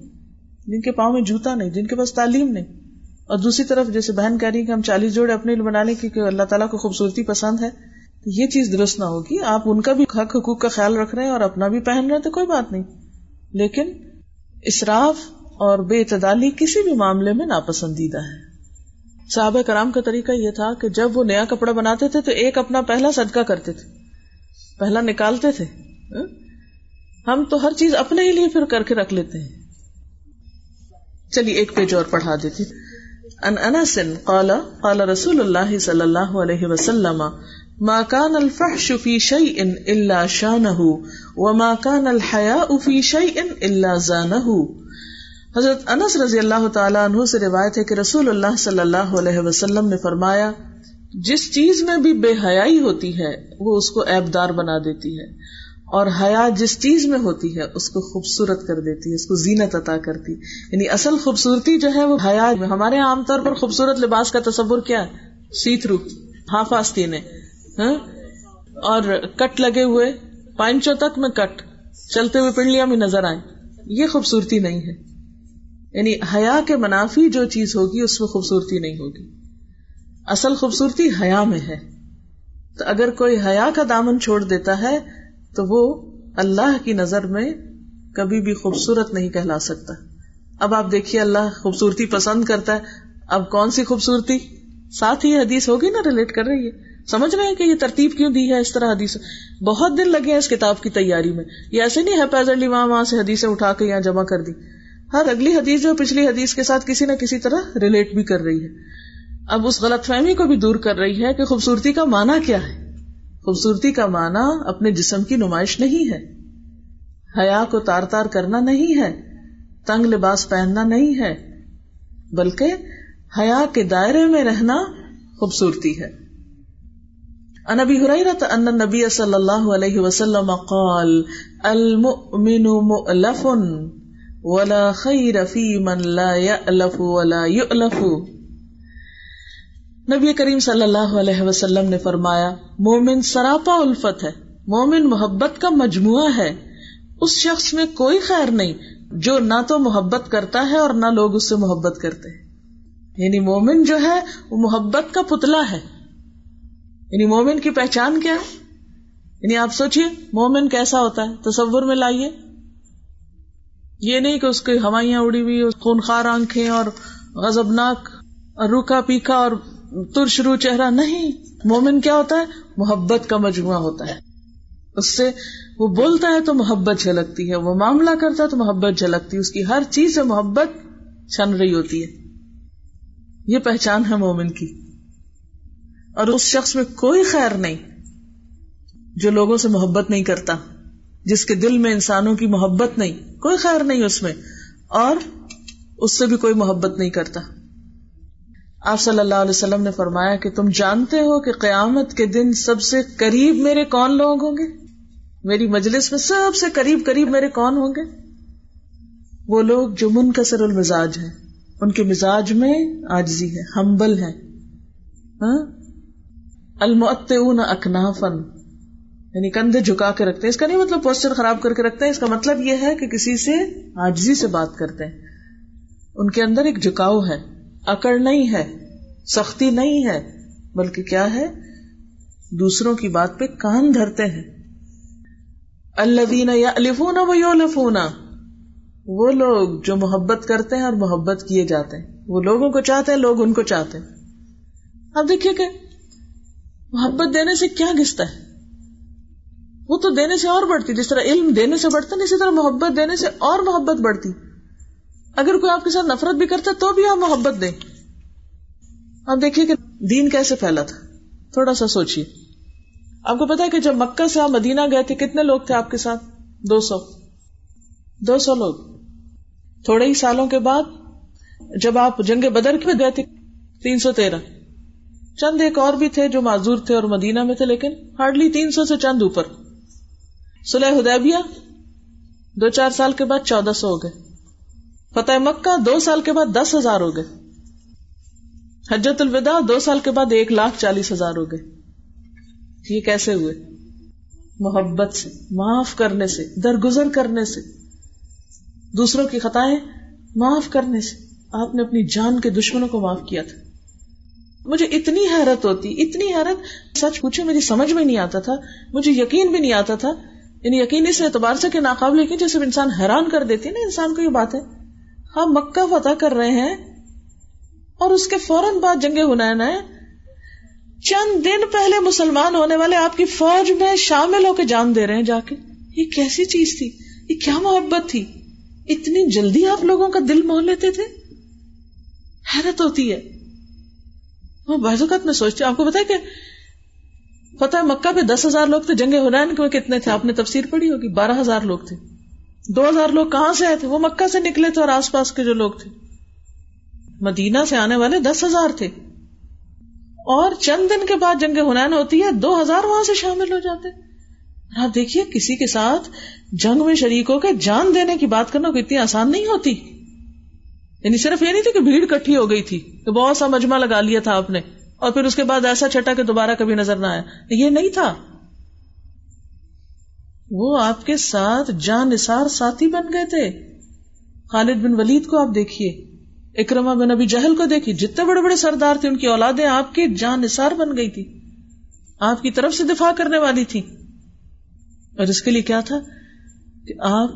Speaker 2: جن کے پاؤں میں جوتا نہیں، جن کے پاس تعلیم نہیں۔ اور دوسری طرف جیسے بہن کہہ رہی کہ ہم چالیس جوڑے اپنے لیے بنا لیں کیونکہ اللہ تعالیٰ کو خوبصورتی پسند ہے، تو یہ چیز درست نہ ہوگی۔ آپ ان کا بھی حق حقوق کا خیال رکھ رہے ہیں اور اپنا بھی پہن رہے ہیں تو کوئی بات نہیں۔ لیکن اسراف اور بے اعتدالی کسی بھی معاملے میں ناپسندیدہ ہے۔ صحابہ کرام کا طریقہ یہ تھا کہ جب وہ نیا کپڑا بناتے تھے تو ایک اپنا پہلا صدقہ کرتے تھے، پہلا نکالتے تھے۔ ہاں؟ ہم تو ہر چیز اپنے ہی لیے پھر کر کے رکھ لیتے ہیں۔ چلیے، ایک پیج اور پڑھا دیتی۔ ان انس قال قال رسول اللہ صلی اللہ علیہ وسلم، ما كان الفحش في شيء الا شانه وما كان الحياء في شيء الا زانه حضرت انس رضی اللہ تعالیٰ عنہ سے روایت ہے کہ رسول اللہ صلی اللہ علیہ وسلم نے فرمایا، جس چیز میں بھی بے حیائی ہوتی ہے، وہ اس کو ایب دار بنا دیتی ہے۔ اور حیا جس چیز میں ہوتی ہے، اس کو خوبصورت کر دیتی ہے، اس کو زینت عطا کرتی یعنی اصل خوبصورتی جو ہے، وہ حیا ہمارے عام طور پر خوبصورت لباس کا تصور کیا ہے؟ سیت رو ہاف آستین ہاں؟ اور کٹ لگے ہوئے، پانچوں تک میں کٹ، چلتے ہوئے پنڈلیاں بھی نظر آئے یہ خوبصورتی نہیں ہے۔ یعنی حیا کے منافی جو چیز ہوگی، اس میں خوبصورتی نہیں ہوگی۔ اصل خوبصورتی حیا میں ہے۔ تو اگر کوئی حیا کا دامن چھوڑ دیتا ہے، تو وہ اللہ کی نظر میں کبھی بھی خوبصورت نہیں کہلا سکتا۔ اب آپ دیکھیے، اللہ خوبصورتی پسند کرتا ہے۔ اب کون سی خوبصورتی؟ ساتھ ہی حدیث ہوگی نا ریلیٹ کر رہی ہے۔ سمجھ رہے ہیں کہ یہ ترتیب کیوں دی ہے اس طرح حدیث؟ بہت دن لگے ہیں اس کتاب کی تیاری میں۔ یہ ایسے نہیں ہے پیزرلی وہاں وہاں سے حدیثیں اٹھا کے یہاں جمع کر دی۔ ہر اگلی حدیث جو پچھلی حدیث کے ساتھ کسی نہ کسی طرح ریلیٹ بھی کر رہی ہے۔ اب اس غلط فہمی کو بھی دور کر رہی ہے کہ خوبصورتی کا معنی کیا ہے۔ خوبصورتی کا معنی اپنے جسم کی نمائش نہیں ہے۔ حیا کو تار تار کرنا نہیں ہے۔ تنگ لباس پہننا نہیں ہے۔ بلکہ حیا کے دائرے میں رہنا خوبصورتی ہے۔ انبی حریرت ان نبی صلی اللہ علیہ وسلم قال، المؤمن مؤلف۔ ولا خیر فی من لا یألف ولا یؤلف. نبی کریم صلی اللہ علیہ وسلم نے فرمایا، مومن سراپا الفت ہے، مومن محبت کا مجموعہ ہے۔ اس شخص میں کوئی خیر نہیں، جو نہ تو محبت کرتا ہے اور نہ لوگ اس سے محبت کرتے ہیں۔ یعنی مومن جو ہے، وہ محبت کا پتلا ہے۔ یعنی مومن کی پہچان کیا ہے؟ یعنی آپ سوچیے مومن کیسا ہوتا ہے؟ تصور میں لائیے۔ یہ نہیں کہ اس کی ہوائیاں اڑی ہوئی خونخار آنکھیں اور غزبناک روکا پیکا اور ترشرو چہرہ نہیں۔ مومن کیا ہوتا ہے؟ محبت کا مجموعہ ہوتا ہے۔ اس سے وہ بولتا ہے تو محبت جھلکتی ہے، وہ معاملہ کرتا ہے تو محبت جھلکتی ہے۔ اس کی ہر چیز سے محبت چھن رہی ہوتی ہے۔ یہ پہچان ہے مومن کی۔ اور اس شخص میں کوئی خیر نہیں جو لوگوں سے محبت نہیں کرتا۔ جس کے دل میں انسانوں کی محبت نہیں، کوئی خیر نہیں اس میں، اور اس سے بھی کوئی محبت نہیں کرتا۔ آپ صلی اللہ علیہ وسلم نے فرمایا کہ تم جانتے ہو کہ قیامت کے دن سب سے قریب میرے کون لوگ ہوں گے؟ میری مجلس میں سب سے قریب قریب میرے کون ہوں گے؟ وہ لوگ جو منکسر المزاج ہیں، ان کے مزاج میں آجزی ہے، ہمبل ہے ہاں؟ المعت اکنافن یعنی کندھے جھکا کے رکھتے ہیں۔ اس کا نہیں مطلب پوسچر خراب کر کے رکھتے ہیں، اس کا مطلب یہ ہے کہ کسی سے آجزی سے بات کرتے ہیں۔ ان کے اندر ایک جھکاؤ ہے، اکڑ نہیں ہے، سختی نہیں ہے، بلکہ کیا ہے؟ دوسروں کی بات پہ کان دھرتے ہیں۔ اللہ یا الفونا و یو لفونا وہ لوگ جو محبت کرتے ہیں اور محبت کیے جاتے ہیں۔ وہ لوگوں کو چاہتے ہیں، لوگ ان کو چاہتے ہیں۔ اب دیکھیے کہ محبت دینے سے کیا گستا ہے۔ وہ تو دینے سے اور بڑھتی، جس طرح علم دینے سے بڑھتا نہیں اسی طرح محبت دینے سے اور محبت بڑھتی۔ اگر کوئی آپ کے ساتھ نفرت بھی کرتا تو بھی آپ محبت دیں۔ آپ دیکھیے کہ دین کیسے پھیلا تھا۔ تھوڑا سا سوچیے۔ آپ کو پتا کہ جب مکہ سے آپ مدینہ گئے تھے، کتنے لوگ تھے آپ کے ساتھ؟ دو سو۔ دو سو لوگ۔ تھوڑے ہی سالوں کے بعد جب آپ جنگ بدر کے گئے تھے، تین سو تیرہ۔ چند ایک اور بھی تھے جو معذور تھے اور مدینہ میں تھے، لیکن ہارڈلی تین سو سے چند اوپر۔ سلح ہدیبیہ دو چار سال کے بعد چودہ سو ہو گئے۔ فتح مکہ، دو سال کے بعد دس ہزار ہو گئے۔ حجت الوداع، دو سال کے بعد ایک لاکھ چالیس ہزار ہو گئے۔ یہ کیسے ہوئے؟ محبت سے، معاف کرنے سے، درگزر کرنے سے۔ دوسروں کی خطائیں، معاف کرنے سے۔ آپ نے اپنی جان کے دشمنوں کو معاف کیا تھا۔ مجھے اتنی حیرت ہوتی، اتنی حیرت۔ سچ پوچھے میری سمجھ میں نہیں آتا تھا۔ مجھے یقین بھی نہیں آتا تھا یعنی یقین اس اعتبار سے کہ ناقابل یقین جیسے انسان حیران کر دیتی ہے نا، انسان کو یہ بات ہے۔ ہم مکہ فتح کر رہے ہیں اور اس کے فوراً بعد جنگ ہنین ہے چند دن پہلے مسلمان ہونے والے آپ کی فوج میں شامل ہو کے جان دے رہے ہیں جا کے۔ یہ کیسی چیز تھی؟ یہ کیا محبت تھی؟ اتنی جلدی آپ لوگوں کا دل مول لیتے تھے؟ حیرت ہوتی ہے۔ وہ بعض اوقات میں سوچتی ہوں، آپ کو بتا کہ فتح مکہ پہ دس ہزار لوگ تھے، جنگ ہنین کے کتنے تھے؟ آپ نے تفسیر پڑھی ہوگی، بارہ ہزار لوگ تھے۔ دو ہزار لوگ کہاں سے آئے تھے؟ وہ مکہ سے نکلے تھے اور آس پاس کے جو لوگ تھے۔ مدینہ سے آنے والے دس ہزار تھے۔ اور چند دن کے بعد جنگ ہنین ہوتی ہے، دو ہزار وہاں سے شامل ہو جاتے۔ آپ دیکھیے، کسی کے ساتھ جنگ میں شریک ہو کے جان دینے کی بات کرنا اتنی آسان نہیں ہوتی۔ یعنی صرف یہ نہیں تھی کہ بھیڑ کٹھی ہو گئی تھی کہ بہت سا مجمع لگا لیا تھا آپ نے۔ اور پھر اس کے بعد ایسا چھٹا کہ دوبارہ کبھی نظر نہ آیا یہ نہیں تھا۔ وہ آپ کے ساتھ جان نثار ساتھی بن گئے تھے۔ خالد بن ولید کو آپ دیکھیے۔ اکرما بن ابھی جہل کو دیکھیے۔ جتنے بڑے بڑے سردار تھے، ان کی اولادیں آپ کی جان نثار بن گئی تھی۔ آپ کی طرف سے دفاع کرنے والی تھی۔ اور اس کے لیے کیا تھا؟ کہ آپ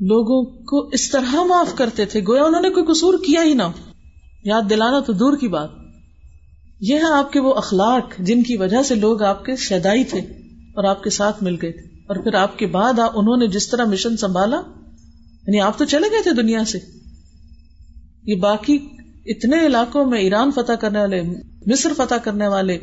Speaker 2: لوگوں کو اس طرح معاف کرتے تھے۔ گویا انہوں نے کوئی قصور کیا ہی نہ یاد دلانا تو دور کی بات۔ یہ ہے آپ کے وہ اخلاق جن کی وجہ سے لوگ آپ کے شیدائی تھے اور آپ کے ساتھ مل گئے تھے۔ اور پھر آپ کے بعد انہوں نے جس طرح مشن سنبھالا یعنی آپ تو چلے گئے تھے دنیا سے۔ یہ باقی اتنے علاقوں میں ایران فتح کرنے والے، مصر فتح کرنے والے،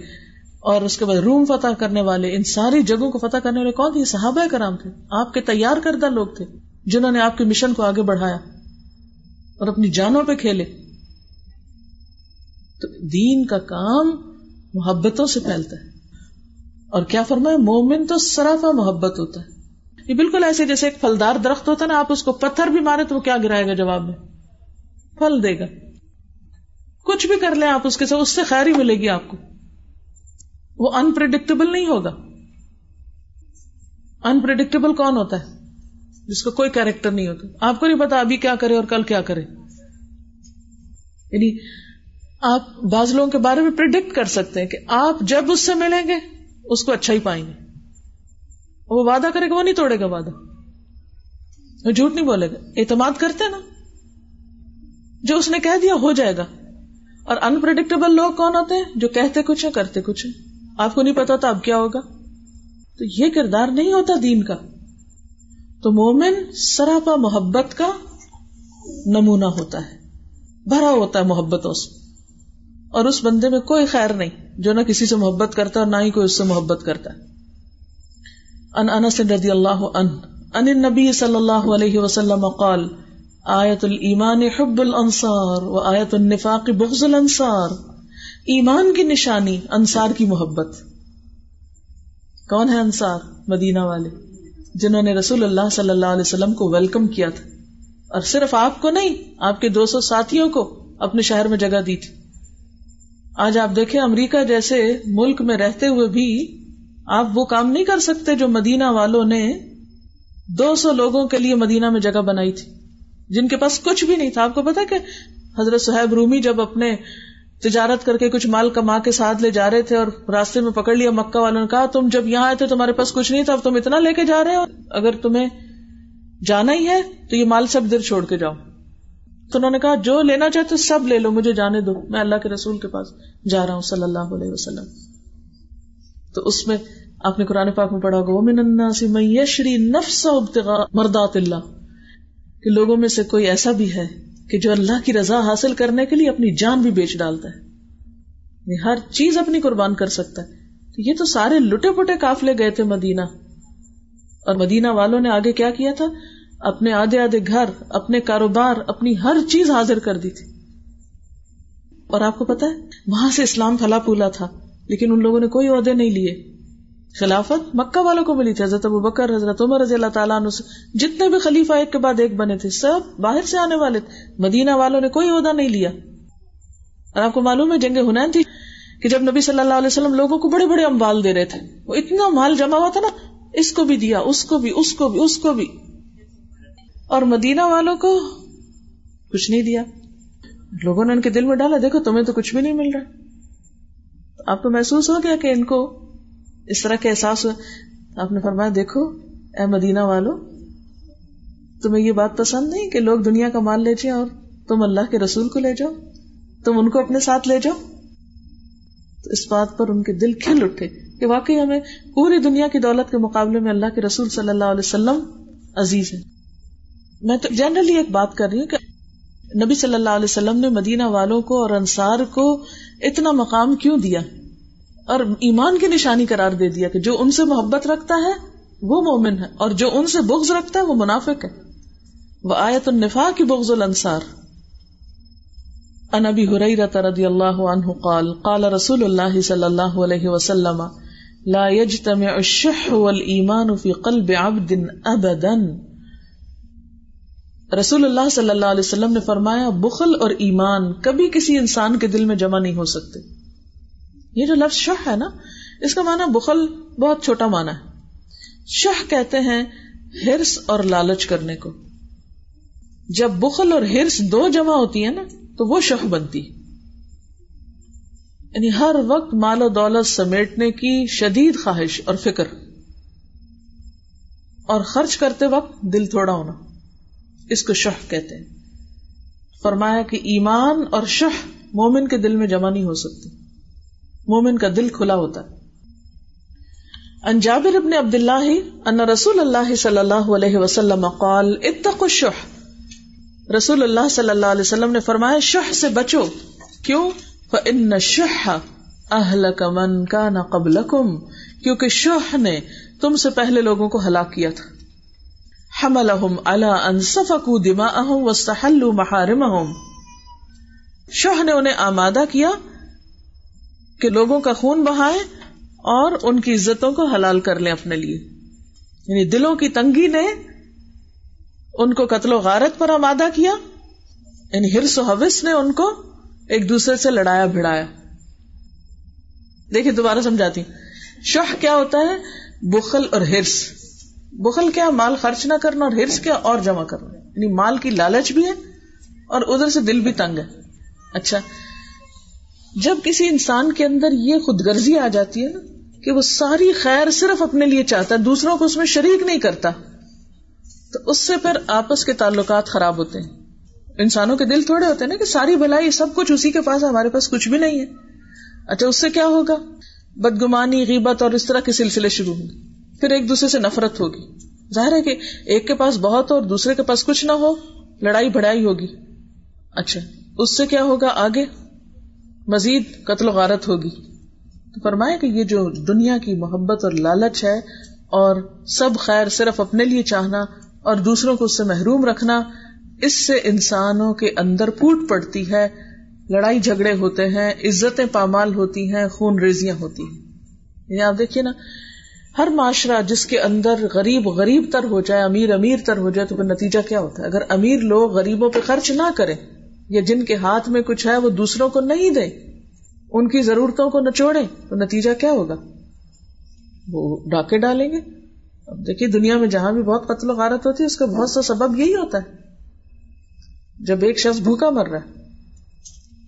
Speaker 2: اور اس کے بعد روم فتح کرنے والے، ان ساری جگہوں کو فتح کرنے والے کون تھے؟ صحابہ کرام تھے۔ آپ کے تیار کردہ لوگ تھے جنہوں نے آپ کے مشن کو آگے بڑھایا اور اپنی جانوں پہ کھیلے۔ تو دین کا کام محبتوں سے پھیلتا ہے۔ اور کیا فرمایا؟ مومن تو سرافا محبت ہوتا ہے۔ یہ بالکل ایسے جیسے ایک پھلدار درخت ہوتا ہے نا، آپ اس کو پتھر بھی مارے تو وہ کیا گرائے گا جواب میں؟ پھل دے گا۔ کچھ بھی کر لیں آپ اس کے ساتھ، اس سے خیر ہی ملے گی آپ کو۔ وہ انپریڈکٹیبل نہیں ہوگا۔ انپریڈکٹیبل کون ہوتا ہے؟ جس کا کوئی کیریکٹر نہیں ہوتا۔ آپ کو نہیں پتا ابھی کیا کرے اور کل کیا کرے۔ یعنی آپ بعض لوگوں کے بارے میں پرڈکٹ کر سکتے ہیں کہ آپ جب اس سے ملیں گے، اس کو اچھا ہی پائیں گے۔ وہ وعدہ کرے گا، وہ نہیں توڑے گا وعدہ۔ وہ جھوٹ نہیں بولے گا۔ اعتماد کرتے نا۔ جو اس نے کہہ دیا، ہو جائے گا۔ اور انپرڈکٹیبل لوگ کون ہوتے ہیں؟ جو کہتے کچھ ہیں، کرتے کچھ ہیں۔ آپ کو نہیں پتا تھا اب کیا ہوگا؟ تو یہ کردار نہیں ہوتا دین کا۔ تو مومن سراپا محبت کا نمونہ ہوتا ہے۔ بھرا ہوتا ہے محبتوں سے۔ اور اس بندے میں کوئی خیر نہیں جو نہ کسی سے محبت کرتا اور نہ ہی کوئی اس سے محبت کرتا ان انس رضی اللہ ان نبی صلی اللہ علیہ وسلم قال، آیت المان حب الانصار و آیت النفاق بغض الانصار۔ ایمان کی نشانی، انصار کی محبت۔ کون ہے انصار؟ مدینہ والے۔ جنہوں نے رسول اللہ صلی اللہ علیہ وسلم کو ویلکم کیا تھا۔ اور صرف آپ کو نہیں، آپ کے دو سو ساتھیوں کو اپنے شہر میں جگہ دی تھی۔ آج آپ دیکھیں، امریکہ جیسے ملک میں رہتے ہوئے بھی آپ وہ کام نہیں کر سکتے جو مدینہ والوں نے دو سو لوگوں کے لیے مدینہ میں جگہ بنائی تھی، جن کے پاس کچھ بھی نہیں تھا۔ آپ کو پتا کہ حضرت صحیب رومی جب اپنے تجارت کر کے کچھ مال کما کے ساتھ لے جا رہے تھے اور راستے میں پکڑ لیا مکہ والوں نے کہا، تم جب یہاں آئے تھے، تمہارے پاس کچھ نہیں تھا، اب تم اتنا لے کے جا رہے ہو۔ اگر تمہیں جانا ہی ہے تو یہ مال سب دیر چھوڑ کے جاؤ۔ تو انہوں نے کہا، جو لینا چاہتے سب لے لو، مجھے جانے دو، میں اللہ کے رسول کے پاس جا رہا ہوں صلی اللہ علیہ وسلم۔ تو اس میں آپ نے قرآن پاک میں پڑھا ہوگا یشری نفس ابتغاء مردات اللہ کہ لوگوں میں سے کوئی ایسا بھی ہے کہ جو اللہ کی رضا حاصل کرنے کے لیے اپنی جان بھی بیچ ڈالتا ہے۔ یعنی ہر چیز اپنی قربان کر سکتا ہے۔ تو یہ تو سارے لٹے پٹے کافلے گئے تھے مدینہ۔ اور مدینہ والوں نے آگے کیا کیا تھا؟ اپنے آدھے آدھے گھر، اپنے کاروبار، اپنی ہر چیز حاضر کر دی تھی۔ اور آپ کو پتا ہے، وہاں سے اسلام پھلا پھولا تھا، لیکن ان لوگوں نے کوئی عہدے نہیں لیے۔ خلافت مکہ والوں کو ملی تھی، حضرت ابو بکر، حضرت عمر رضی اللہ تعالیٰ عنہ، جتنے بھی خلیفہ ایک کے بعد ایک بنے تھے، سب باہر سے آنے والے تھے۔ مدینہ والوں نے کوئی عہدہ نہیں لیا۔ اور آپ کو معلوم ہے، جنگ ہنین تھی کہ جب نبی صلی اللہ علیہ وسلم لوگوں کو بڑے بڑے امبال دے رہے تھے۔ وہ اتنا مال جمع ہوا تھا نا، اس کو بھی دیا، اس کو بھی، اس کو بھی، اس کو بھی۔ اور مدینہ والوں کو کچھ نہیں دیا۔ لوگوں نے ان کے دل میں ڈالا، دیکھو تمہیں تو کچھ بھی نہیں مل رہا۔ آپ کو محسوس ہو گیا کہ ان کو اس طرح کا احساس ہوا آپ نے فرمایا، دیکھو، اے مدینہ والو تمہیں یہ بات پسند نہیں کہ لوگ دنیا کا مال لے جائیں اور تم اللہ کے رسول کو لے جاؤ، تم ان کو اپنے ساتھ لے جاؤ۔ تو اس بات پر ان کے دل کھل اٹھے کہ واقعی ہمیں پوری دنیا کی دولت کے مقابلے میں اللہ کے رسول صلی اللہ علیہ وسلم عزیز ہے میں تو جنرلی ایک بات کر رہی ہوں کہ نبی صلی اللہ علیہ وسلم نے مدینہ والوں کو اور انصار کو اتنا مقام کیوں دیا اور ایمان کی نشانی قرار دے دیا کہ جو ان سے محبت رکھتا ہے وہ مومن ہے اور جو ان سے بغض رکھتا ہے وہ منافق ہے۔ وہ آیت النفا کی بغض الانصار۔ ان ابی حریرہ رضی اللہ عنہ قال قال رسول اللہ صلی اللہ علیہ وسلم، لا يجتمع الشح والایمان في قلب عبد ابدا۔ رسول اللہ صلی اللہ علیہ وسلم نے فرمایا، بخل اور ایمان کبھی کسی انسان کے دل میں جمع نہیں ہو سکتے۔ یہ جو لفظ شہ ہے نا، اس کا معنی بخل بہت چھوٹا معنی ہے۔ شہ کہتے ہیں ہرس اور لالچ کرنے کو۔ جب بخل اور ہرس دو جمع ہوتی ہے نا، تو وہ شہ بنتی یعنی ہر وقت مال و دولت سمیٹنے کی شدید خواہش اور فکر۔ اور خرچ کرتے وقت دل تھوڑا ہونا۔ اس کو شہ کہتے ہیں۔ فرمایا کہ ایمان اور شہ مومن کے دل میں جمع نہیں ہو سکتی مومن کا دل کھلا ہوتا ہے۔ ان جابر ابن عبد اللہ ان رسول اللہ صلی اللہ علیہ وسلم قال، اتقوا الشح۔ رسول اللہ صلی اللہ علیہ وسلم نے فرمایا، شح سے بچو۔ کیوں؟ فان الشح اهلك من كان قبلكم۔ کیونکہ شح نے تم سے پہلے لوگوں کو ہلاک کیا تھا۔ حملهم على ان سفكوا دماءهم واستحلوا محارمهم شح نے انہیں آمادہ کیا کہ لوگوں کا خون بہائے اور ان کی عزتوں کو حلال کر لیں اپنے لیے۔ یعنی دلوں کی تنگی نے ان کو قتل و غارت پر آمادہ کیا۔ یعنی ہرس و حوث نے ان کو ایک دوسرے سے لڑایا، بھڑایا۔ دیکھیے دوبارہ سمجھاتی۔ شہ کیا ہوتا ہے؟ بخل اور ہرس۔ بخل کیا، مال خرچ نہ کرنا اور ہرس کیا اور جمع کرنا۔ یعنی مال کی لالچ بھی ہے اور ادھر سے دل بھی تنگ ہے۔ اچھا جب کسی انسان کے اندر یہ خود غرضی آ جاتی ہے نا کہ وہ ساری خیر صرف اپنے لیے چاہتا ہے، دوسروں کو اس میں شریک نہیں کرتا، تو اس سے پھر آپس کے تعلقات خراب ہوتے ہیں۔ انسانوں کے دل تھوڑے ہوتے ہیں نا کہ ساری بھلائی، سب کچھ اسی کے پاس ہے، ہمارے پاس کچھ بھی نہیں ہے۔ اچھا اس سے کیا ہوگا؟ بدگمانی، غیبت اور اس طرح کے سلسلے شروع ہوں گے۔ پھر ایک دوسرے سے نفرت ہوگی۔ ظاہر ہے کہ ایک کے پاس بہت اور دوسرے کے پاس کچھ نہ ہو، لڑائی بڑائی ہوگی۔ اچھا اس سے کیا ہوگا آگے؟ مزید قتل و غارت ہوگی۔ تو فرمائے کہ یہ جو دنیا کی محبت اور لالچ ہے اور سب خیر صرف اپنے لیے چاہنا اور دوسروں کو اس سے محروم رکھنا، اس سے انسانوں کے اندر پوٹ پڑتی ہے، لڑائی جھگڑے ہوتے ہیں، عزتیں پامال ہوتی ہیں، خون ریزیاں ہوتی ہیں۔ یعنی آپ دیکھیے نا ہر معاشرہ جس کے اندر غریب غریب تر ہو جائے، امیر امیر تر ہو جائے، تو پھر نتیجہ کیا ہوتا ہے؟ اگر امیر لوگ غریبوں پہ خرچ نہ کریں یا جن کے ہاتھ میں کچھ ہے، وہ دوسروں کو نہیں دے ان کی ضرورتوں کو نچوڑے تو نتیجہ کیا ہوگا؟ وہ ڈاکے ڈالیں گے۔ اب دیکھیے، دنیا میں جہاں بھی بہت قتل و غارت ہوتی ہے، اس کا بہت سا سبب یہی ہوتا ہے۔ جب ایک شخص بھوکا مر رہا ہے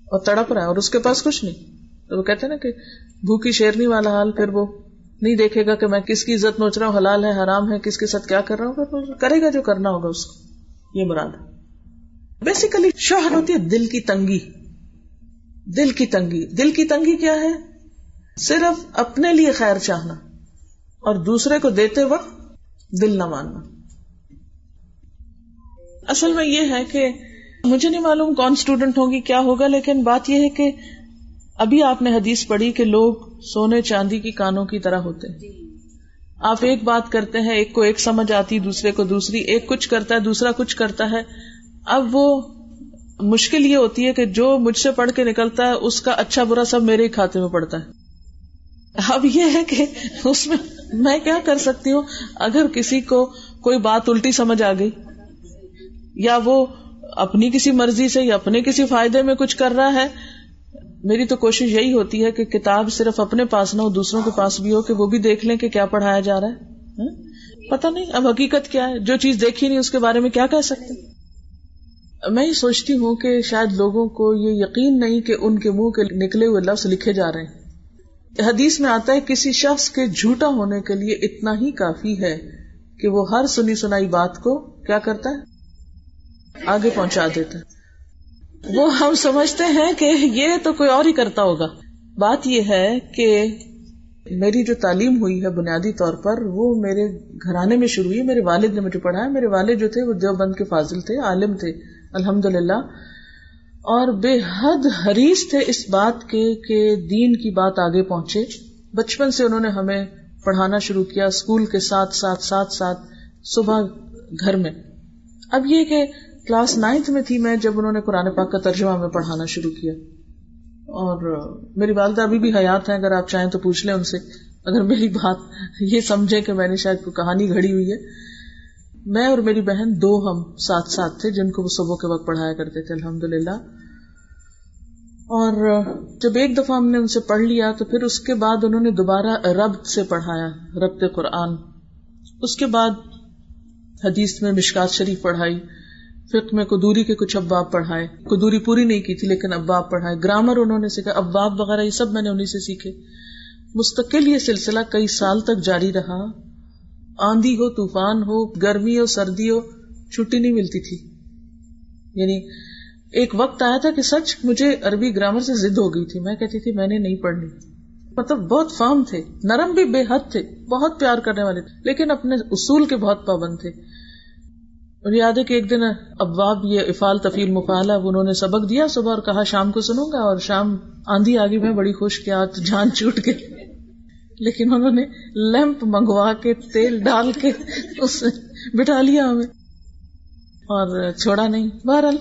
Speaker 2: اور تڑپ رہا ہے اور اس کے پاس کچھ نہیں، تو وہ کہتے نا کہ بھوکی شیرنی والا حال، پھر وہ نہیں دیکھے گا کہ میں کس کی عزت نوچ رہا ہوں، حلال ہے، حرام ہے، کس کے ساتھ کیا کر رہا ہوں؟ کرے گا جو کرنا ہوگا اس کو۔ یہ مراد ہے۔ بیسیکلی شوہر ہوتی ہے دل کی تنگی۔ دل کی تنگی۔ دل کی تنگی کیا ہے؟ صرف اپنے لیے خیر چاہنا اور دوسرے کو دیتے وقت دل نہ ماننا۔ اصل میں یہ ہے کہ مجھے نہیں معلوم کون اسٹوڈنٹ ہوگی کیا ہوگا، لیکن بات یہ ہے کہ ابھی آپ نے حدیث پڑھی کہ لوگ سونے چاندی کی کانوں کی طرح ہوتے ہیں۔ آپ ایک بات کرتے ہیں، ایک کو ایک سمجھ آتی، دوسرے کو دوسری، ایک کچھ کرتا ہے، دوسرا کچھ کرتا ہے۔ اب وہ مشکل یہ ہوتی ہے کہ جو مجھ سے پڑھ کے نکلتا ہے، اس کا اچھا برا سب میرے ہی کھاتے میں پڑتا ہے۔ اب یہ ہے کہ اس میں میں کیا کر سکتی ہوں؟ اگر کسی کو کوئی بات الٹی سمجھ آ گئی، یا وہ اپنی کسی مرضی سے یا اپنے کسی فائدے میں کچھ کر رہا ہے میری تو کوشش یہی ہوتی ہے کہ کتاب صرف اپنے پاس نہ ہو، دوسروں کے پاس بھی ہو، کہ وہ بھی دیکھ لیں کہ کیا پڑھایا جا رہا ہے۔ ہاں؟ پتا نہیں، اب حقیقت کیا ہے؟ جو چیز دیکھی نہیں، اس کے بارے میں کیا کہہ سکتے؟ میں یہ سوچتی ہوں کہ شاید لوگوں کو یہ یقین نہیں کہ ان کے منہ کے نکلے ہوئے لفظ لکھے جا رہے ہیں۔ حدیث میں آتا ہے، کسی شخص کے جھوٹا ہونے کے لیے اتنا ہی کافی ہے کہ وہ ہر سنی سنائی بات کو کیا کرتا ہے؟ آگے پہنچا دیتا ہے۔ وہ ہم سمجھتے ہیں کہ یہ تو کوئی اور ہی کرتا ہوگا۔ بات یہ ہے کہ میری جو تعلیم ہوئی ہے بنیادی طور پر وہ میرے گھرانے میں شروع ہوئی۔ میرے والد نے مجھے پڑھایا۔ میرے والد جو تھے وہ دیوبند کے فاضل تھے، عالم تھے الحمد للہ اور بے حد حریص تھے اس بات کے کہ دین کی بات آگے پہنچے۔ بچپن سے انہوں نے ہمیں پڑھانا شروع کیا، اسکول کے ساتھ ساتھ ساتھ ساتھ صبح گھر میں۔ اب یہ کہ کلاس نائنتھ میں تھی میں جب انہوں نے قرآن پاک کا ترجمہ میں پڑھانا شروع کیا۔ اور میری والدہ ابھی بھی حیات ہیں، اگر آپ چاہیں تو پوچھ لیں ان سے۔ اگر میری بات یہ سمجھے کہ میں نے شاید کوئی کہانی گھڑی ہوئی ہے۔ میں اور میری بہن دو ہم ساتھ ساتھ تھے، جن کو وہ صبح کے وقت پڑھایا کرتے تھے الحمد للہ اور جب ایک دفعہ ہم نے ان سے پڑھ لیا، تو پھر اس کے بعد انہوں نے دوبارہ رب سے پڑھایا، ربط قرآن۔ اس کے بعد حدیث میں مشکات شریف پڑھائی۔ فکر میں قدوری کے کچھ اباب پڑھائے قدوری پوری نہیں کی تھی لیکن اباب پڑھائے۔ گرامر انہوں نے سیکھا اباب وغیرہ یہ سب میں نے انہیں سے سیکھے۔ مستقل یہ سلسلہ کئی سال تک جاری رہا۔ آندھی ہو، طوفان ہو، گرمی ہو، سردی ہو، چھٹی نہیں ملتی تھی۔ یعنی ایک وقت آیا تھا کہ سچ مجھے عربی گرامر سے ضد ہو گئی تھی۔ میں کہتی تھی، میں نے نہیں پڑھنی۔ مطلب بہت فارم تھے، نرم بھی بے حد تھے، بہت پیار کرنے والے تھے، لیکن اپنے اصول کے بہت پابند تھے۔ مجھے یاد ہے کہ ایک دن ابواب یہ افال تفیل مفالہ انہوں نے سبق دیا صبح اور کہا شام کو سنوں گا اور شام آندھی آگی میں بڑی خوش کیا، جان چوٹ کے۔ لیکن انہوں نے لیمپ منگوا کے، تیل ڈال کے اس بٹھا لیا ہمیں۔ اور چھوڑا نہیں۔ بہرحال،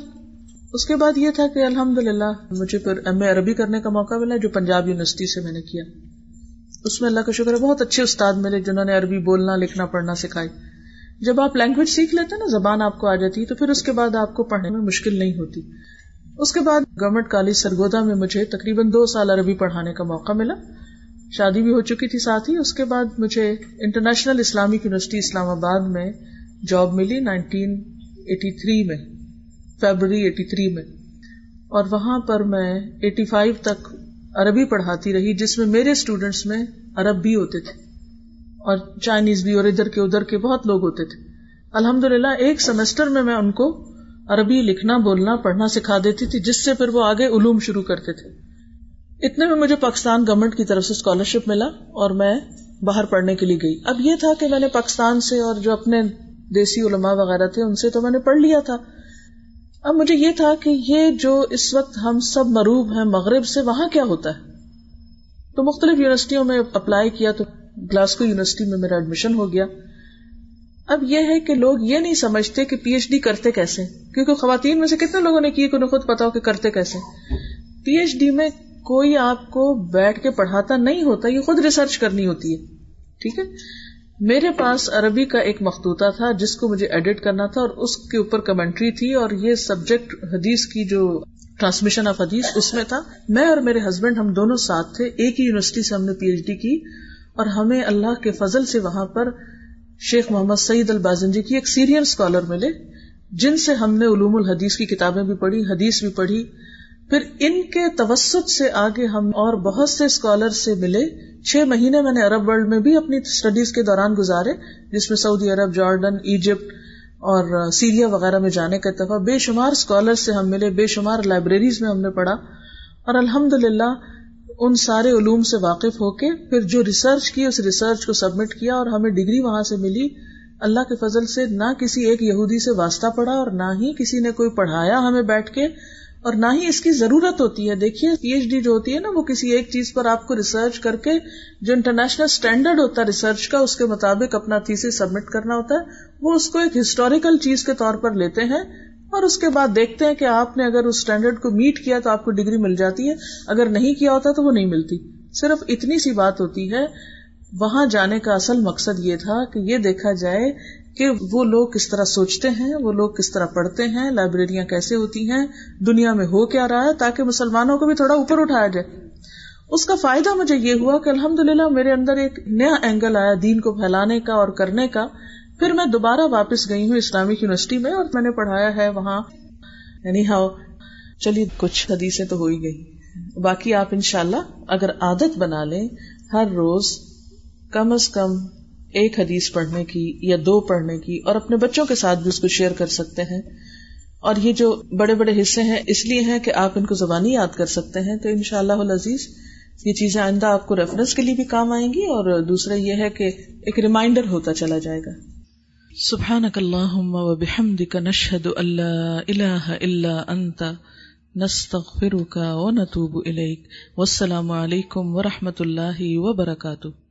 Speaker 2: اس کے بعد یہ تھا کہ الحمد للہ مجھے پھر ایم اے عربی کرنے کا موقع ملا جو پنجاب یونیورسٹی سے میں نے کیا۔ اس میں اللہ کا شکر ہے، بہت اچھے استاد ملے جنہوں نے عربی بولنا، لکھنا، پڑھنا سکھائی۔ جب آپ لینگویج سیکھ لیتے نا، زبان آپ کو آ جاتی تو پھر اس کے بعد آپ کو پڑھنے میں مشکل نہیں ہوتی۔ اس کے بعد گورنمنٹ کالج سرگودا میں مجھے تقریباً دو سال عربی پڑھانے کا موقع ملا۔ شادی بھی ہو چکی تھی ساتھ ہی۔ اس کے بعد مجھے انٹرنیشنل اسلامک یونیورسٹی اسلام آباد میں جاب ملی نائنٹین ایٹی تھری میں فیبرری ایٹی تھری میں۔ اور وہاں پر میں ایٹی فائیو تک عربی پڑھاتی رہی، جس میں میرے اسٹوڈینٹس میں عرب بھی ہوتے تھے۔ اور چائنیز بھی اور ادھر کے ادھر کے بہت لوگ ہوتے تھے۔ الحمد للہ ایک سیمسٹر میں میں ان کو عربی لکھنا، بولنا، پڑھنا سکھا دیتی تھی، جس سے پھر وہ آگے علوم شروع کرتے تھے۔ اتنے میں مجھے پاکستان گورنمنٹ کی طرف سے اسکالرشپ ملا اور میں باہر پڑھنے کے لیے گئی۔ اب یہ تھا کہ میں نے پاکستان سے اور جو اپنے دیسی علماء وغیرہ تھے، ان سے تو میں نے پڑھ لیا تھا۔ اب مجھے یہ تھا کہ یہ جو اس وقت ہم سب مروب ہیں مغرب سے، وہاں کیا ہوتا ہے؟ تو مختلف یونیورسٹیوں میں اپلائی کیا تو گلاسکو یونیورسٹی میں میرا ایڈمیشن ہو گیا۔ اب یہ ہے کہ لوگ یہ نہیں سمجھتے کہ پی ایچ ڈی کرتے کیسے کیونکہ خواتین میں سے کتنے لوگوں نے کی کہ انہیں خود پتا ہو کہ کرتے کیسے پی ایچ ڈی میں کوئی آپ کو بیٹھ کے پڑھاتا نہیں ہوتا، یہ خود ریسرچ کرنی ہوتی ہے۔ ٹھیک ہے؟ میرے پاس عربی کا ایک مختوطہ تھا، جس کو مجھے ایڈٹ کرنا تھا اور اس کے اوپر کمنٹری تھی اور یہ سبجیکٹ حدیث کی جو ٹرانسمیشن آف حدیث اس میں تھا۔ میں اور میرے ہسبینڈ ہم دونوں ساتھ تھے، ایک ہی یونیورسٹی سے ہم نے پی ایچ ڈی کی۔ اور ہمیں اللہ کے فضل سے وہاں پر شیخ محمد سعید البازنجی کی ایک سیرین اسکالر ملے، جن سے ہم نے علوم الحدیث کی کتابیں بھی پڑھی، حدیث بھی پڑھی۔ پھر ان کے توسط سے آگے ہم اور بہت سے اسکالر سے ملے۔ چھ مہینے میں نے عرب ورلڈ میں بھی اپنی اسٹڈیز کے دوران گزارے، جس میں سعودی عرب، جارڈن، ایجپٹ اور سیریا وغیرہ میں جانے کا اتفاق بے شمار اسکالر سے ہم ملے، بے شمار لائبریریز میں ہم نے پڑھا۔ اور الحمد للہ ان سارے علوم سے واقف ہو کے پھر جو ریسرچ کی، اس ریسرچ کو سبمٹ کیا اور ہمیں ڈگری وہاں سے ملی۔ اللہ کے فضل سے نہ کسی ایک یہودی سے واسطہ پڑا اور نہ ہی کسی نے کوئی پڑھایا ہمیں بیٹھ کے۔ اور نہ ہی اس کی ضرورت ہوتی ہے۔ دیکھیے پی ایچ ڈی جو ہوتی ہے نا، وہ کسی ایک چیز پر آپ کو ریسرچ کر کے جو انٹرنیشنل اسٹینڈرڈ ہوتا ہے ریسرچ کا، اس کے مطابق اپنا تھیس سبمٹ کرنا ہوتا ہے۔ وہ اس کو ایک ہسٹوریکل چیز کے طور پر لیتے ہیں۔ اور اس کے بعد دیکھتے ہیں کہ آپ نے اگر اس اسٹینڈرڈ کو میٹ کیا تو آپ کو ڈگری مل جاتی ہے۔ اگر نہیں کیا ہوتا تو وہ نہیں ملتی۔ صرف اتنی سی بات ہوتی ہے، وہاں جانے کا اصل مقصد یہ تھا کہ یہ دیکھا جائے کہ وہ لوگ کس طرح سوچتے ہیں، وہ لوگ کس طرح پڑھتے ہیں لائبریریاں کیسے ہوتی ہیں، دنیا میں ہو کیا رہا ہے تاکہ مسلمانوں کو بھی تھوڑا اوپر اٹھایا جائے۔ اس کا فائدہ مجھے یہ ہوا کہ الحمد للہ میرے اندر ایک نیا اینگل آیا دین کو پھیلانے کا اور کرنے کا۔ پھر میں دوبارہ واپس گئی ہوں اسلامک یونیورسٹی میں اور میں نے پڑھایا ہے وہاں. یعنی ہاؤ. چلیے، کچھ حدیثیں تو ہو ہی گئی. باقی آپ انشاءاللہ اگر عادت بنا لیں، ہر روز کم از کم ایک حدیث پڑھنے کی یا دو پڑھنے کی اور اپنے بچوں کے ساتھ بھی اس کو شیئر کر سکتے ہیں. اور یہ جو بڑے بڑے حصے ہیں، اس لیے ہیں کہ آپ ان کو زبانی یاد کر سکتے ہیں. تو ان شاء اللہ عزیز یہ چیزیں آئندہ آپ کو ریفرنس کے لیے بھی کام آئیں گی اور دوسرا یہ ہے کہ ایک ریمائنڈر ہوتا چلا جائے گا. سبحانك سبحان اللہ نشہد اللہ الہ الا انت نستغفرک و نتوب الیک والسلام عليكم ورحمۃ الله وبركاته